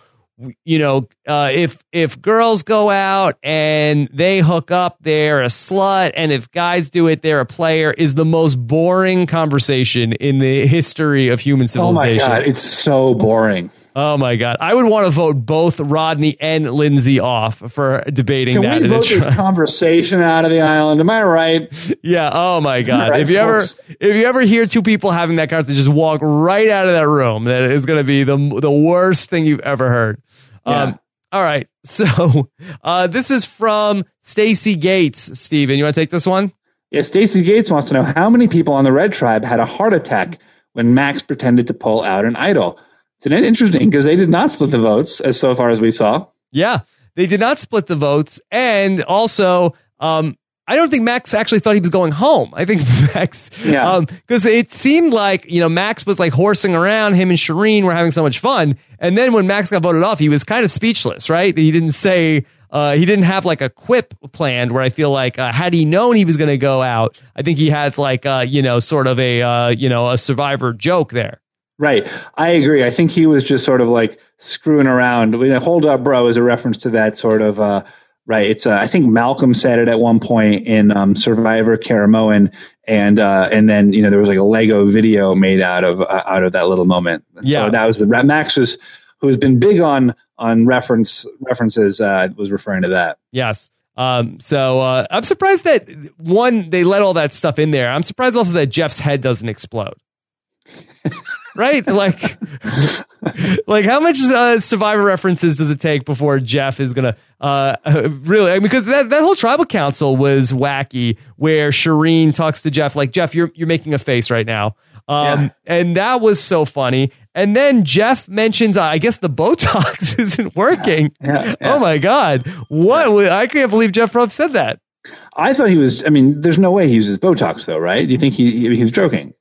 you know, uh, if if girls go out and they hook up, they're a slut, and if guys do it, they're a player, is the most boring conversation in the history of human civilization. Oh my god, it's so boring. Oh my god, I would want to vote both Rodney and Lindsey off for debating Can that. we vote this conversation out of the island? Am I right? Yeah. Oh my God. Right, if you ever, if you ever hear two people having that conversation, just walk right out of that room. That is going to be the the worst thing you've ever heard. Um, all right. So, uh, this is from Stacy Gates. Stephen, you want to take this one? Yeah, Stacy Gates wants to know how many people on the Red Tribe had a heart attack when Max pretended to pull out an idol. It's an interesting because they did not split the votes as so far as we saw. Yeah. They did not split the votes. And also, um, I don't think Max actually thought he was going home. I think Max, Yeah. because it seemed like, you know, Max was like horsing around. Him and Shirin were having so much fun. And then when Max got voted off, he was kind of speechless, right? He didn't say, uh, he didn't have like a quip planned where I feel like, uh, had he known he was going to go out, I think he has like, uh, you know, sort of a, uh, you know, a survivor joke there. Right. I agree. I think he was just sort of like screwing around. Hold up, bro, is a reference to that sort of. Right. It's. Uh, I think Malcolm said it at one point in um, Survivor Caramoan, and uh, and then you know there was like a Lego video made out of uh, out of that little moment. Yeah. So that was the Max was who has been big on on reference references uh, was referring to that. Yes. Um, so uh, I'm surprised that one they let all that stuff in there. I'm surprised also that Jeff's head doesn't explode. right? Like, like how much uh, Survivor references does it take before Jeff is gonna uh, really? I mean, because that, that whole tribal council was wacky, where Shirin talks to Jeff like, Jeff, you're you're making a face right now. Um, and that was so funny. And then Jeff mentions, uh, I guess the Botox isn't working. Yeah, Oh my God. What? I can't believe Jeff Probst said that. I thought he was. I mean, there's no way he uses Botox, though, right? Do you think he he, was joking?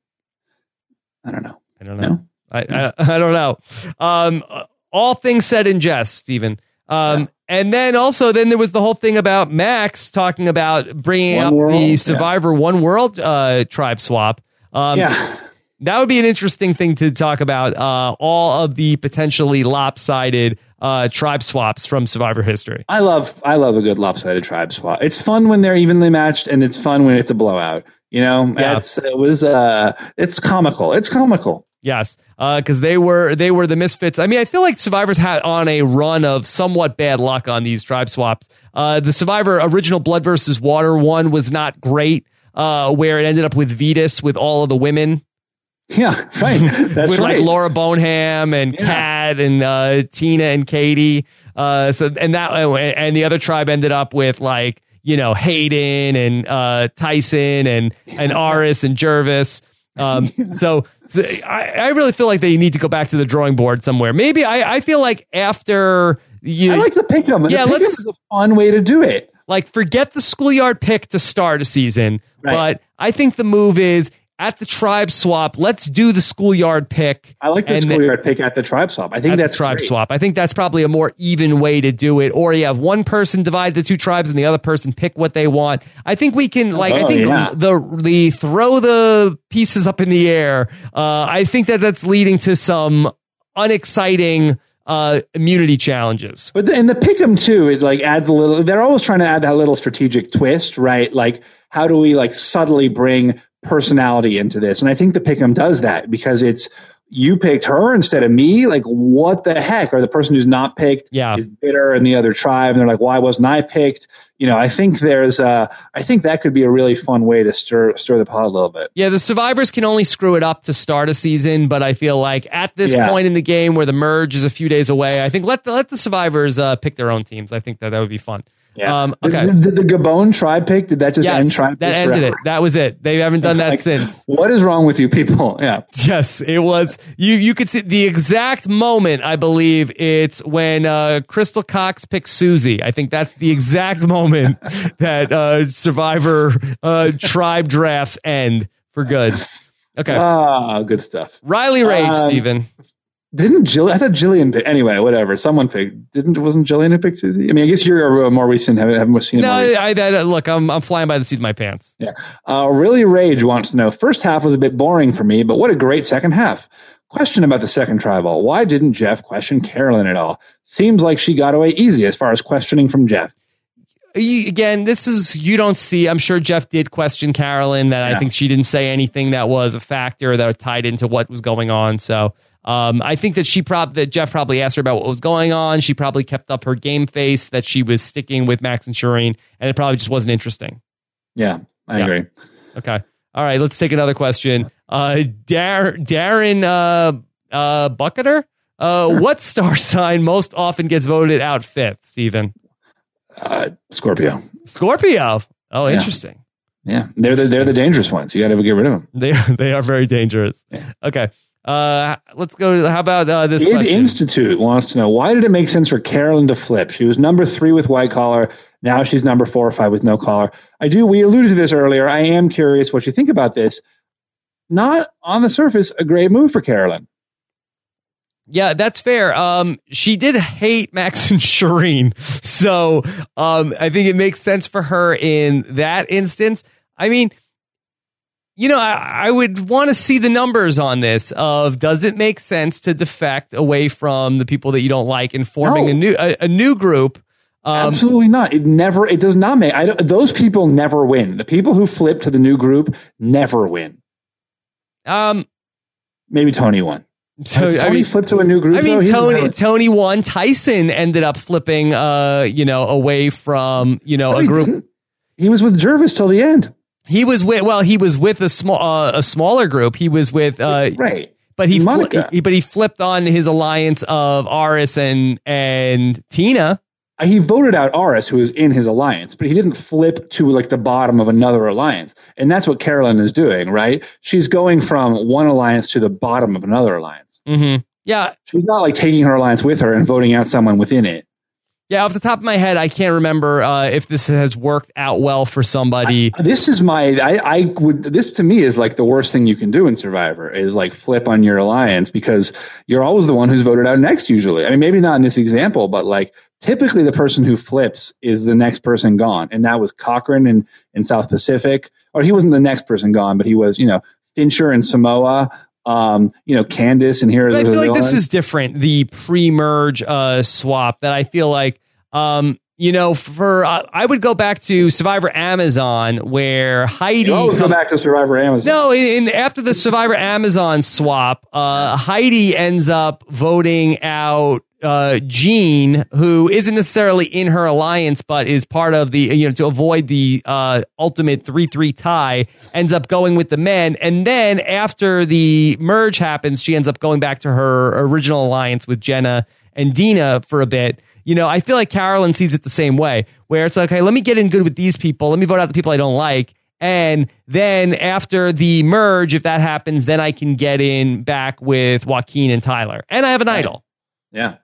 I don't know. I don't know. I, I, I don't know. Um, all things said in jest, Stephen. Um, and then also, then there was the whole thing about Max talking about bringing One up World, the yeah. Survivor One World uh, tribe swap. Um, Yeah. That would be an interesting thing to talk about. Uh, all of the potentially lopsided uh, tribe swaps from Survivor history. I love I love a good lopsided tribe swap. It's fun when they're evenly matched, and it's fun when it's a blowout. You know, Yeah. it's it was uh, it's comical. It's comical. Yes, because they were they were the misfits. I mean, I feel like Survivors had on a run of somewhat bad luck on these tribe swaps. Uh, the Survivor original Blood versus Water one was not great, uh, where it ended up with Vetus with all of the women. Yeah, right. That's with right. like Laura Boneham and Kat and uh, Tina and Katie. Uh, so and that and the other tribe ended up with like you know Hayden and uh, Tyson and and Aras and Gervase. Um, so, so I, I really feel like they need to go back to the drawing board somewhere. Maybe I, I feel like after you, I like the pick'em. Yeah, the let's is a fun way to do it. like forget the schoolyard pick to start a season, Right. but I think the move is at the tribe swap. Let's do the schoolyard pick. I like the schoolyard pick at the tribe swap. I think that's tribe great. swap. I think that's probably a more even way to do it. Or you have one person divide the two tribes and the other person pick what they want. I think we can like I Oh, think yeah. the the throw the pieces up in the air. Uh, I think that that's leading to some unexciting uh, immunity challenges. But the, and the pick'em too, it like adds a little. They're always trying to add that little strategic twist, right? Like how do we like subtly bring personality into this? And I think the pick'em does that because it's you picked her instead of me. Like what the heck? Or the person who's not picked Yeah. is bitter in the other tribe, and they're like, why wasn't I picked? You know, I think there's uh I think that could be a really fun way to stir stir the pot a little bit. Yeah, the survivors can only screw it up to start a season, but I feel like at this Yeah. point in the game where the merge is a few days away, I think let the, let the survivors uh, pick their own teams. I think that that would be fun. Um, okay. Did, did the Gabon tribe pick? Did that just end yes, tribe? that picks ended forever? it. That was it. They haven't done that Like, since. What is wrong with you people? Yeah. Yes, it was. You you could see the exact moment. I believe it's when uh, Crystal Cox picks Susie. I think that's the exact moment that uh, Survivor uh, tribe drafts end for good. Okay, Ah, good stuff. Riley Rage, um, Stephen. Didn't Jill? I thought Jillian picked. Anyway, whatever. Someone picked. Didn't it wasn't Jillian who picked Susie? I mean, I guess you're a more recent. Haven't, haven't seen it No, recent. I, I, look, I'm I'm flying by the seat of my pants. Yeah. Uh, really, Rage wants to know. First half was a bit boring for me, but what a great second half. Question about the second tribal. Why didn't Jeff question Carolyn at all? Seems like she got away easy as far as questioning from Jeff. you, again, this is you don't see. I'm sure Jeff did question Carolyn that I think she didn't say anything that was a factor that tied into what was going on. So um, I think that she prob that Jeff probably asked her about what was going on. She probably kept up her game face that she was sticking with Max and Shireen, and it probably just wasn't interesting. Yeah, I Yeah. agree. Okay. All right, let's take another question. Uh, Dar- Darren uh, uh, Bucketer, uh, what star sign most often gets voted out fifth, Stephen? Uh, Scorpio. Scorpio. Oh, Yeah. interesting. Yeah, they're the, they're the dangerous ones. You got to get rid of them. They they are very dangerous. Okay. Uh, let's go. To, how about uh, this Id question? Institute wants to know why did it make sense for Carolyn to flip? She was number three with white collar. Now she's number four or five with no collar. I do. We alluded to this earlier. I am curious what you think about this. Not on the surface a great move for Carolyn. Yeah, that's fair. Um, she did hate Max and Shirin, so um, I think it makes sense for her in that instance. I mean, you know, I, I would want to see the numbers on this. Of does it make sense to defect away from the people that you don't like and forming No. a new a, a new group? Um, Absolutely not. It never. It does not make. I don't, those people never win. The people who flip to the new group never win. um, Maybe Tony won. So, Has I Tony mean- flipped to a new group. I mean, Tony Tony won. Tyson ended up flipping, uh, you know, away from you know No, a group. He was with Gervase till the end. He was with well, he was with a small uh, a smaller group. He was with uh, right. but he, Monica. he but he flipped on his alliance of Aras and and Tina. Uh, He voted out Aras, who was in his alliance, but he didn't flip to like the bottom of another alliance. And that's what Carolyn is doing, right? She's going from one alliance to the bottom of another alliance. Mm-hmm. Yeah, She's not like taking her alliance with her and voting out someone within it. Yeah. Off the top of my head, I can't remember uh, if this has worked out well for somebody. This is my I, I would this to me is like the worst thing you can do in Survivor is like flip on your alliance because you're always the one who's voted out next usually. I mean maybe not in this example, but like typically the person who flips is the next person gone. And that was Cochran in, in South Pacific. Or he wasn't the next person gone, but he was, you know, Fincher and Samoa, um, you know, Candice and here But I feel like this is different. The pre-merge uh, swap that I feel like, um, you know, for uh, I would go back to Survivor Amazon where Heidi. You always go back to Survivor Amazon. no, in, in after the Survivor Amazon swap, uh, Heidi ends up voting out uh, Jean, who isn't necessarily in her alliance, but is part of the you know to avoid the uh, ultimate three three tie. Ends up going with the men, and then after the merge happens, she ends up going back to her original alliance with Jenna and Dina for a bit. You know, I feel like Carolyn sees it the same way, where it's like, okay, let me get in good with these people. Let me vote out the people I don't like. And then after the merge, if that happens, then I can get in back with Joaquin and Tyler. And I have an idol. Yeah. Yeah.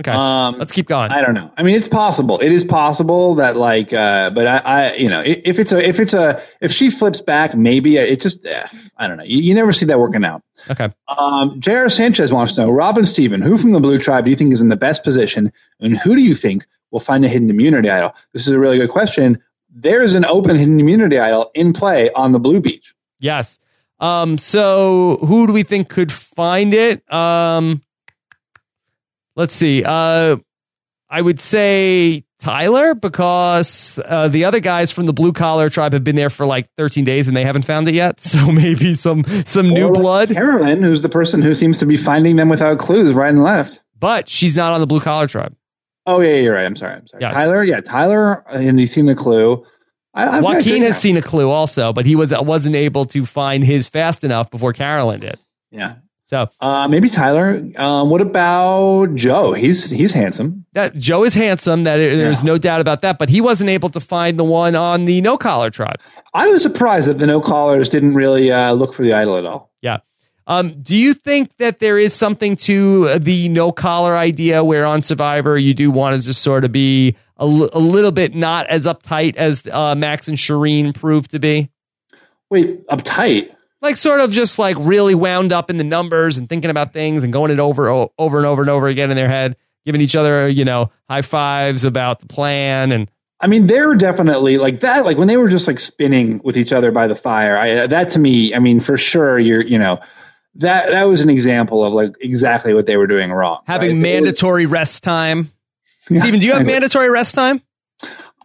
Okay. Um, Let's keep going. I don't know. I mean, it's possible. It is possible that like, uh, but I, I, you know, if it's a, if it's a, if she flips back, maybe it just, eh, I don't know. You, you never see that working out. Okay. Um, J.R. Sanchez wants to know, Robin Stephen, who from the Blue Tribe do you think is in the best position, and who do you think will find the hidden immunity idol? This is a really good question. There is an open hidden immunity idol in play on the Blue Beach. Yes. Um, so who do we think could find it? Um, let's see. Uh, I would say Tyler because uh, the other guys from the blue collar tribe have been there for like 13 days and they haven't found it yet. So maybe some some new Or like blood. Carolyn, who's the person who seems to be finding them without clues, right and left. But she's not on the blue collar tribe. Oh yeah, you're right. I'm sorry. I'm sorry. Yes. Tyler, yeah, Tyler, and he's seen the clue. I, I've Joaquin has seen a clue also, but he was wasn't able to find his fast enough before Carolyn did. Yeah. So Uh, maybe Tyler. Um, what about Joe? He's he's handsome. that Joe is handsome. That there's no doubt about that. But he wasn't able to find the one on the no collar tribe. I was surprised that the no collars didn't really uh, look for the idol at all. Yeah. Um, do you think that there is something to the no collar idea where on Survivor you do want to just sort of be a, l- a little bit not as uptight as uh, Max and Shirin proved to be? Wait, uptight? Like sort of just like really wound up in the numbers and thinking about things and going it over over and over and over again in their head, giving each other you know high fives about the plan and I mean, they were definitely like that. Like when they were just like spinning with each other by the fire. I, uh, that to me, I mean, for sure, you're you know that that was an example of like exactly what they were doing wrong. having right? They were- mandatory rest time. Stephen, do you have mandatory rest time?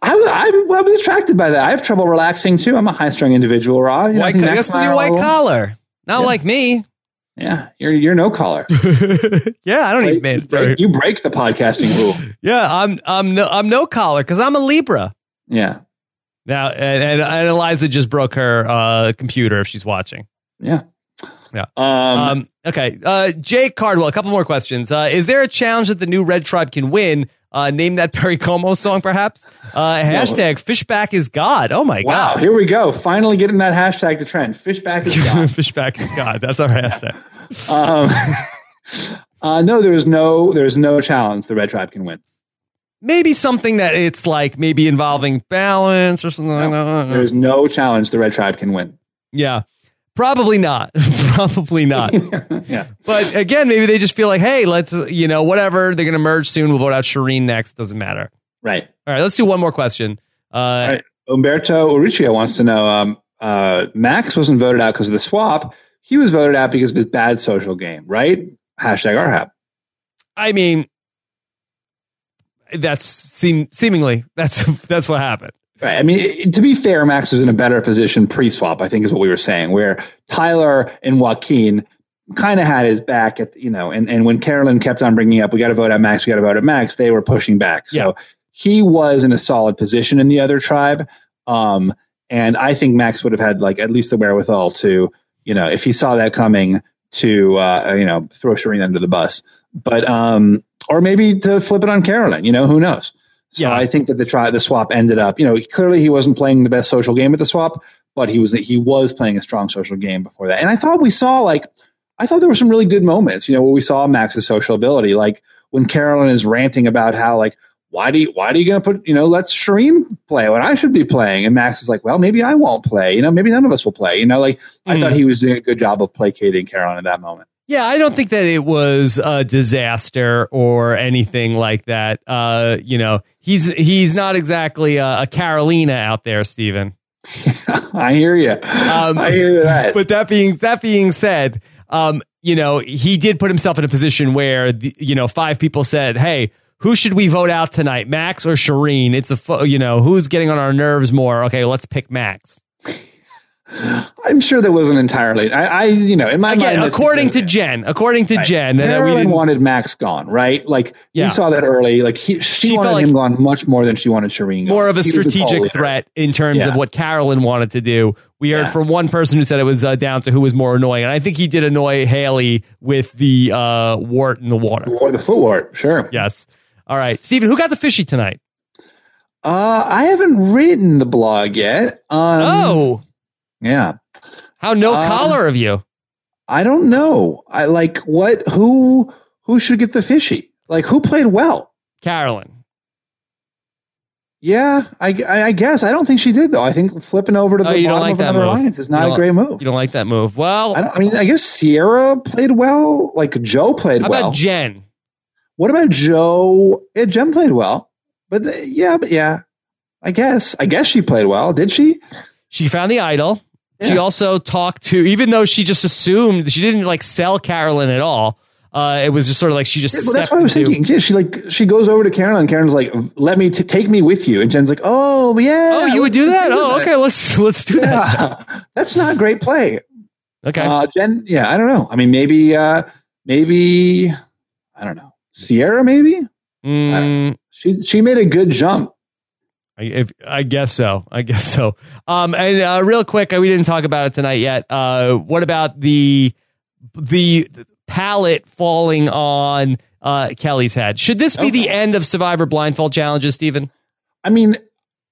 I was, I, I was attracted by that. I have trouble relaxing too. I'm a high strung individual, Rob. You know, I White, think that's because you're white collar, not Yeah. like me. Yeah, you're you're no collar. Yeah, I don't even. break, you break the podcasting rule. Yeah, I'm I'm no I'm no collar because I'm a Libra. Yeah, Now and, and, and Eliza just broke her uh, computer if she's watching. yeah, Yeah. Um, Um, okay, uh, Jake Cardwell. A couple more questions. Uh, is there a challenge that the new Red Tribe can win? Uh, name that Perry Como song, perhaps. Uh, hashtag Fishbach is God. Oh my wow. God. Here we go. Finally getting that hashtag to trend. Fishbach is gone. Fishbach is God. That's our hashtag. um, uh, no, there's no there's no challenge the red tribe can win. Maybe something that it's like maybe involving balance or something like that. There's no challenge the red tribe can win. Yeah. Probably not. Probably not. yeah. But again, maybe they just feel like, hey, let's, you know, whatever. They're going to merge soon. We'll vote out Shirin next. Doesn't matter. Right. All right. Let's do one more question. Uh, All right. Umberto Uricchio wants to know um, uh, Max wasn't voted out because of the swap. He was voted out because of his bad social game, right? Hashtag RHAP. I mean, that's seem seemingly that's that's what happened. Right. I mean, to be fair, Max was in a better position pre-swap. I think is what we were saying, where Tyler and Joaquin kind of had his back at you know, and and when Carolyn kept on bringing up, we got to vote out Max, we got to vote out Max, they were pushing back. So he was in a solid position in the other tribe. Um, and I think Max would have had like at least the wherewithal to, you know, if he saw that coming, to uh, you know throw Shirin under the bus, but um, or maybe to flip it on Carolyn. You know, who knows? So Yeah. I think that the try the swap ended up. You know, clearly he wasn't playing the best social game at the swap, but he was he was playing a strong social game before that. And I thought we saw like I thought there were some really good moments. You know, where we saw Max's social ability, like when Carolyn is ranting about how like why do you why are you gonna put you know let's Shirin play when I should be playing and Max is like well maybe I won't play you know maybe none of us will play you know like I Mhm. thought he was doing a good job of placating Carolyn at that moment. Yeah, I don't think that it was a disaster or anything like that. Uh, you know, he's he's not exactly a, a Carolina out there, Stephen. I hear you. Um, I hear that. But that being that being said, um, you know, he did put himself in a position where the, you know five people said, "Hey, who should we vote out tonight, Max or Shirin?" It's a you know who's getting on our nerves more. Okay, let's pick Max. I'm sure that wasn't entirely. I, I you know, in my Again, mind, according to Jenn, according to Jenn, and we Carolyn wanted Max gone, right? Like Yeah. we saw that early. Like he, she, She wanted like- him gone much more than she wanted Shirin. Gone. more of a He strategic threat in terms Yeah. of what Carolyn wanted to do. We heard Yeah. from one person who said it was uh, down to who was more annoying, and I think he did annoy Hali with the uh, wart in the water. Or the foot wart, sure. Yes. All right, Stephen, who got the fishy tonight? Uh, I haven't written the blog yet. Um, oh, yeah. how no Um, collar of you. I don't know. I like what who who should get the fishy? Like who played well? Carolyn. Yeah, I, I, I guess I don't think she did though. I think flipping over to the Oh, bottom like of another move. alliance is not a great move. You don't like that move. Well, I, I mean, I guess Sierra played well. Like Joe played how well. about Jenn? What about Joe? Yeah, Jenn played well, but uh, yeah, but yeah, I guess I guess she played well. Did she? She found the idol. She also talked to, even though she just assumed she didn't like sell Carolyn at all. Uh, it was just sort of like she just. Well, that's what I was into- thinking. Yeah, she like she goes over to Carolyn. and Karen's like, "Let me t- take me with you," and Jenn's like, "Oh yeah, Oh, you would do that? Oh, that." okay. Let's let's do that. Yeah, that's not a great play. Okay. Uh, Jenn, yeah, I don't know. I mean, maybe, uh, maybe, I don't know. Sierra, maybe Mm, she she made a good jump. I, if, I guess so. I guess so. Um, and uh, real quick, uh, we didn't talk about it tonight yet. Uh, what about the the palette falling on uh, Kelly's head? Should this be the end of Survivor blindfold challenges, Stephen? I mean,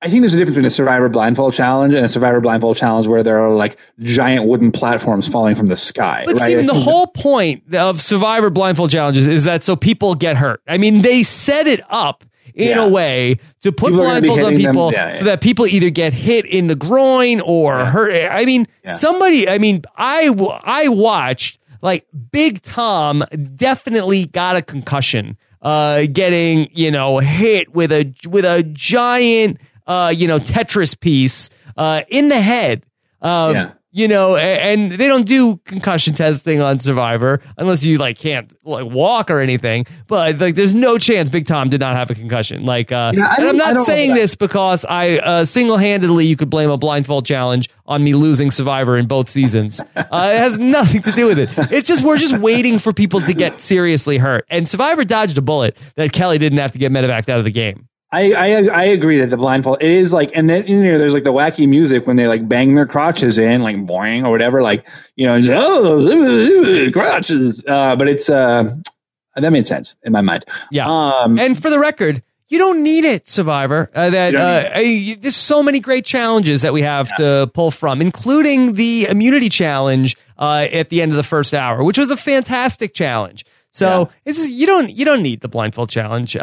I think there's a difference between a Survivor blindfold challenge and a Survivor blindfold challenge where there are like giant wooden platforms falling from the sky. But right? Stephen, the whole point of Survivor blindfold challenges is that so people get hurt. I mean, they set it up in Yeah. a way to put People are gonna be blindfolds on people Yeah, yeah. so that people either get hit in the groin or hurt. I mean, somebody. I mean, I, I watched like Big Tom definitely got a concussion, uh, getting you know hit with a with a giant uh, you know Tetris piece uh, in the head. Um, Yeah. You know, and they don't do concussion testing on Survivor unless you like can't like walk or anything. But like, there's no chance Big Tom did not have a concussion. Like, uh, Yeah, and I'm not saying this because I uh, single handedly you could blame a blindfold challenge on me losing Survivor in both seasons. uh, it has nothing to do with it. It's just we're just waiting for people to get seriously hurt, and Survivor dodged a bullet that Kelly didn't have to get medevac out of the game. I, I I agree that the blindfold it is like, and then you know there's like the wacky music when they like bang their crotches in, like boing or whatever, like you know, oh crotches. Uh, but it's uh, that made sense in my mind. Yeah. Um, And for the record, you don't need it, Survivor. Uh, that uh, uh, there's so many great challenges that we have to pull from, including the immunity challenge uh, at the end of the first hour, which was a fantastic challenge. So it's just, you don't you don't need the blindfold challenge. Uh,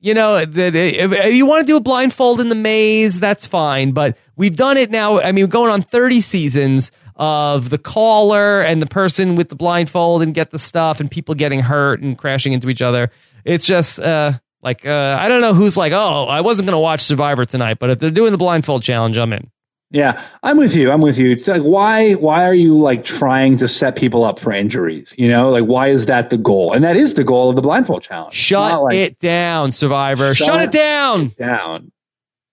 You know that if, if you want to do a blindfold in the maze, that's fine. But we've done it now. I mean, we're going on 30 seasons of the caller and the person with the blindfold and get the stuff and people getting hurt and crashing into each other. It's just uh, like uh, I don't know who's like, oh, I wasn't going to watch Survivor tonight, but if they're doing the blindfold challenge, I'm in. Yeah, I'm with you. I'm with you. It's like why why are you like trying to set people up for injuries? You know, like why is that the goal? And that is the goal of the blindfold challenge. Shut like it down, Survivor. Shut, Shut it down. down.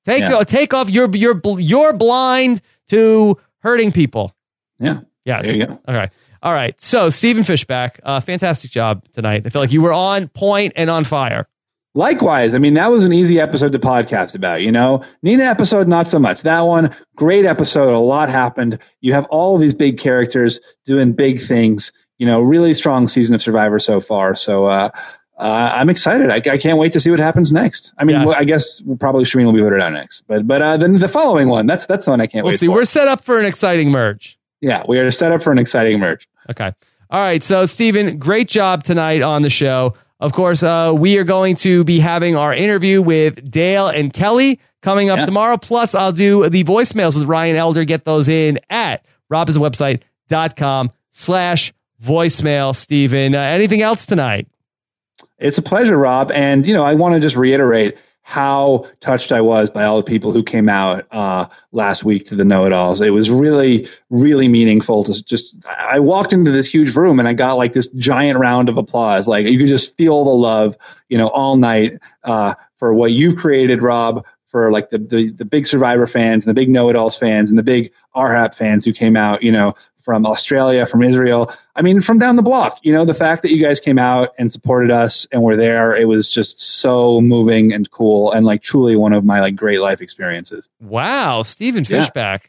Take Yeah. take off your your you're blind to hurting people. Yeah. Yes. There you go. Okay. All right. So, Stephen Fishbach, uh, fantastic job tonight. I feel like you were on point and on fire. Likewise, I mean that was an easy episode to podcast about. You know, Nina episode not so much. That one, great episode. A lot happened. You have all of these big characters doing big things. You know, really strong season of Survivor so far. So uh, uh, I'm excited. I, I, can't wait to see what happens next. I mean, Yes. well, I guess probably Shirin will be voted out next, but but uh, then the following one. That's that's the one I can't We'll wait see. for. We're set up for an exciting merge. yeah, we are set up for an exciting merge. Okay. All right. So, Stephen, great job tonight on the show. Of course, uh, we are going to be having our interview with Dale and Kelly coming up Yeah. tomorrow. Plus, I'll do the voicemails with Ryan Elder. Get those in at robhasawebsite.com slash voicemail. Stephen, uh, anything else tonight? It's a pleasure, Rob. And, you know, I want to just reiterate how touched I was by all the people who came out uh, last week to the know it alls. It was really, really meaningful to just, I walked into this huge room and I got like this giant round of applause. Like you could just feel the love, you know, all night uh, for what you've created, Rob. For like the, the the big Survivor fans and the big Know It Alls fans and the big RHAP fans who came out, you know, from Australia, from Israel. I mean, from down the block. You know, the fact that you guys came out and supported us and were there, it was just so moving and cool and like truly one of my like great life experiences. Wow. Stephen Yeah. Fishbach.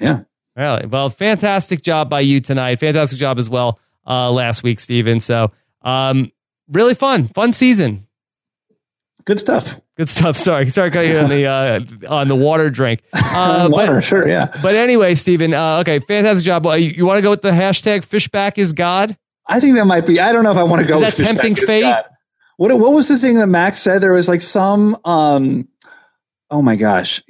Yeah. Really? Well, fantastic job by you tonight. Fantastic job as well uh, last week, Stephen. So, um, really fun, fun season. Good stuff. Good stuff. Sorry, sorry, cut you on the uh, on the water drink. Uh, Water, but, sure, yeah. but anyway, Stephen. Uh, okay, fantastic job. Uh, you you want to go with the hashtag Fishbach is God? I think that might be. I don't know if I want to go. Is with that tempting fate? God. What What was the thing that Max said? There was like some. um Oh my gosh,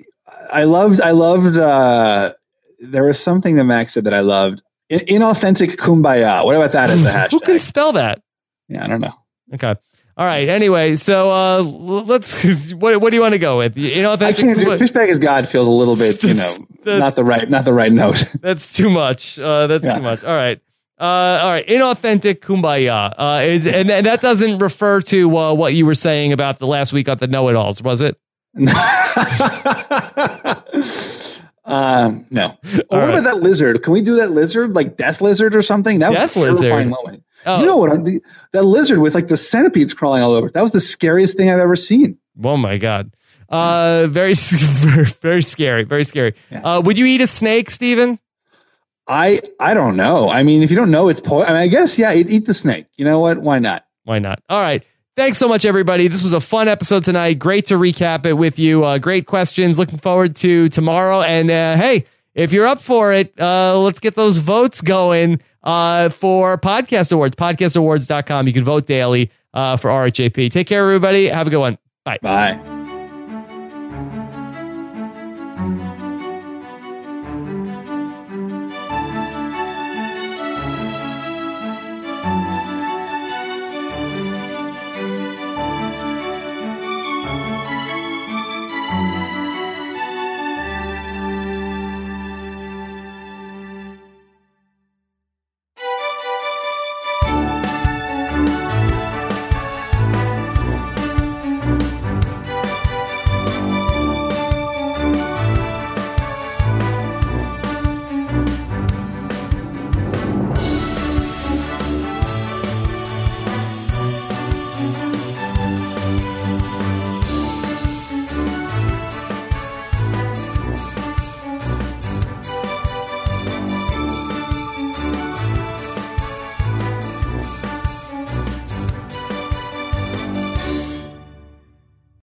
I loved. I loved. uh There was something that Max said that I loved. In- Inauthentic kumbaya. What about that as a hashtag? Who can spell that? yeah, I don't know. Okay. All right. Anyway, so uh, let's. What, what do you want to go with? You know, I can't do. Fishbach is God feels a little bit, you know, not the right, not the right note. That's too much. Uh, that's Yeah. too much. All right. Uh, all right. Inauthentic kumbaya. Uh, is, and, and that doesn't refer to uh, what you were saying about the last week on the know it alls, was it? um, no. Oh, what right. about that lizard? Can we do that lizard, like death lizard or something? That Death was lizard? moment. Oh. You know what? I'm, that lizard with like the centipedes crawling all over. That was the scariest thing I've ever seen. Oh my god. Uh, very, very, scary. Very scary. Uh, would you eat a snake, Stephen? I I don't know. I mean, if you don't know, it's po- I mean, I guess yeah, eat, eat the snake. You know what? Why not? Why not? All right. Thanks so much, everybody. This was a fun episode tonight. Great to recap it with you. Uh, great questions. Looking forward to tomorrow. And uh, hey, if you're up for it, uh, let's get those votes going uh, for Podcast Awards. PodcastAwards.com. You can vote daily uh, for RHAP. Take care, everybody. Have a good one. Bye. Bye.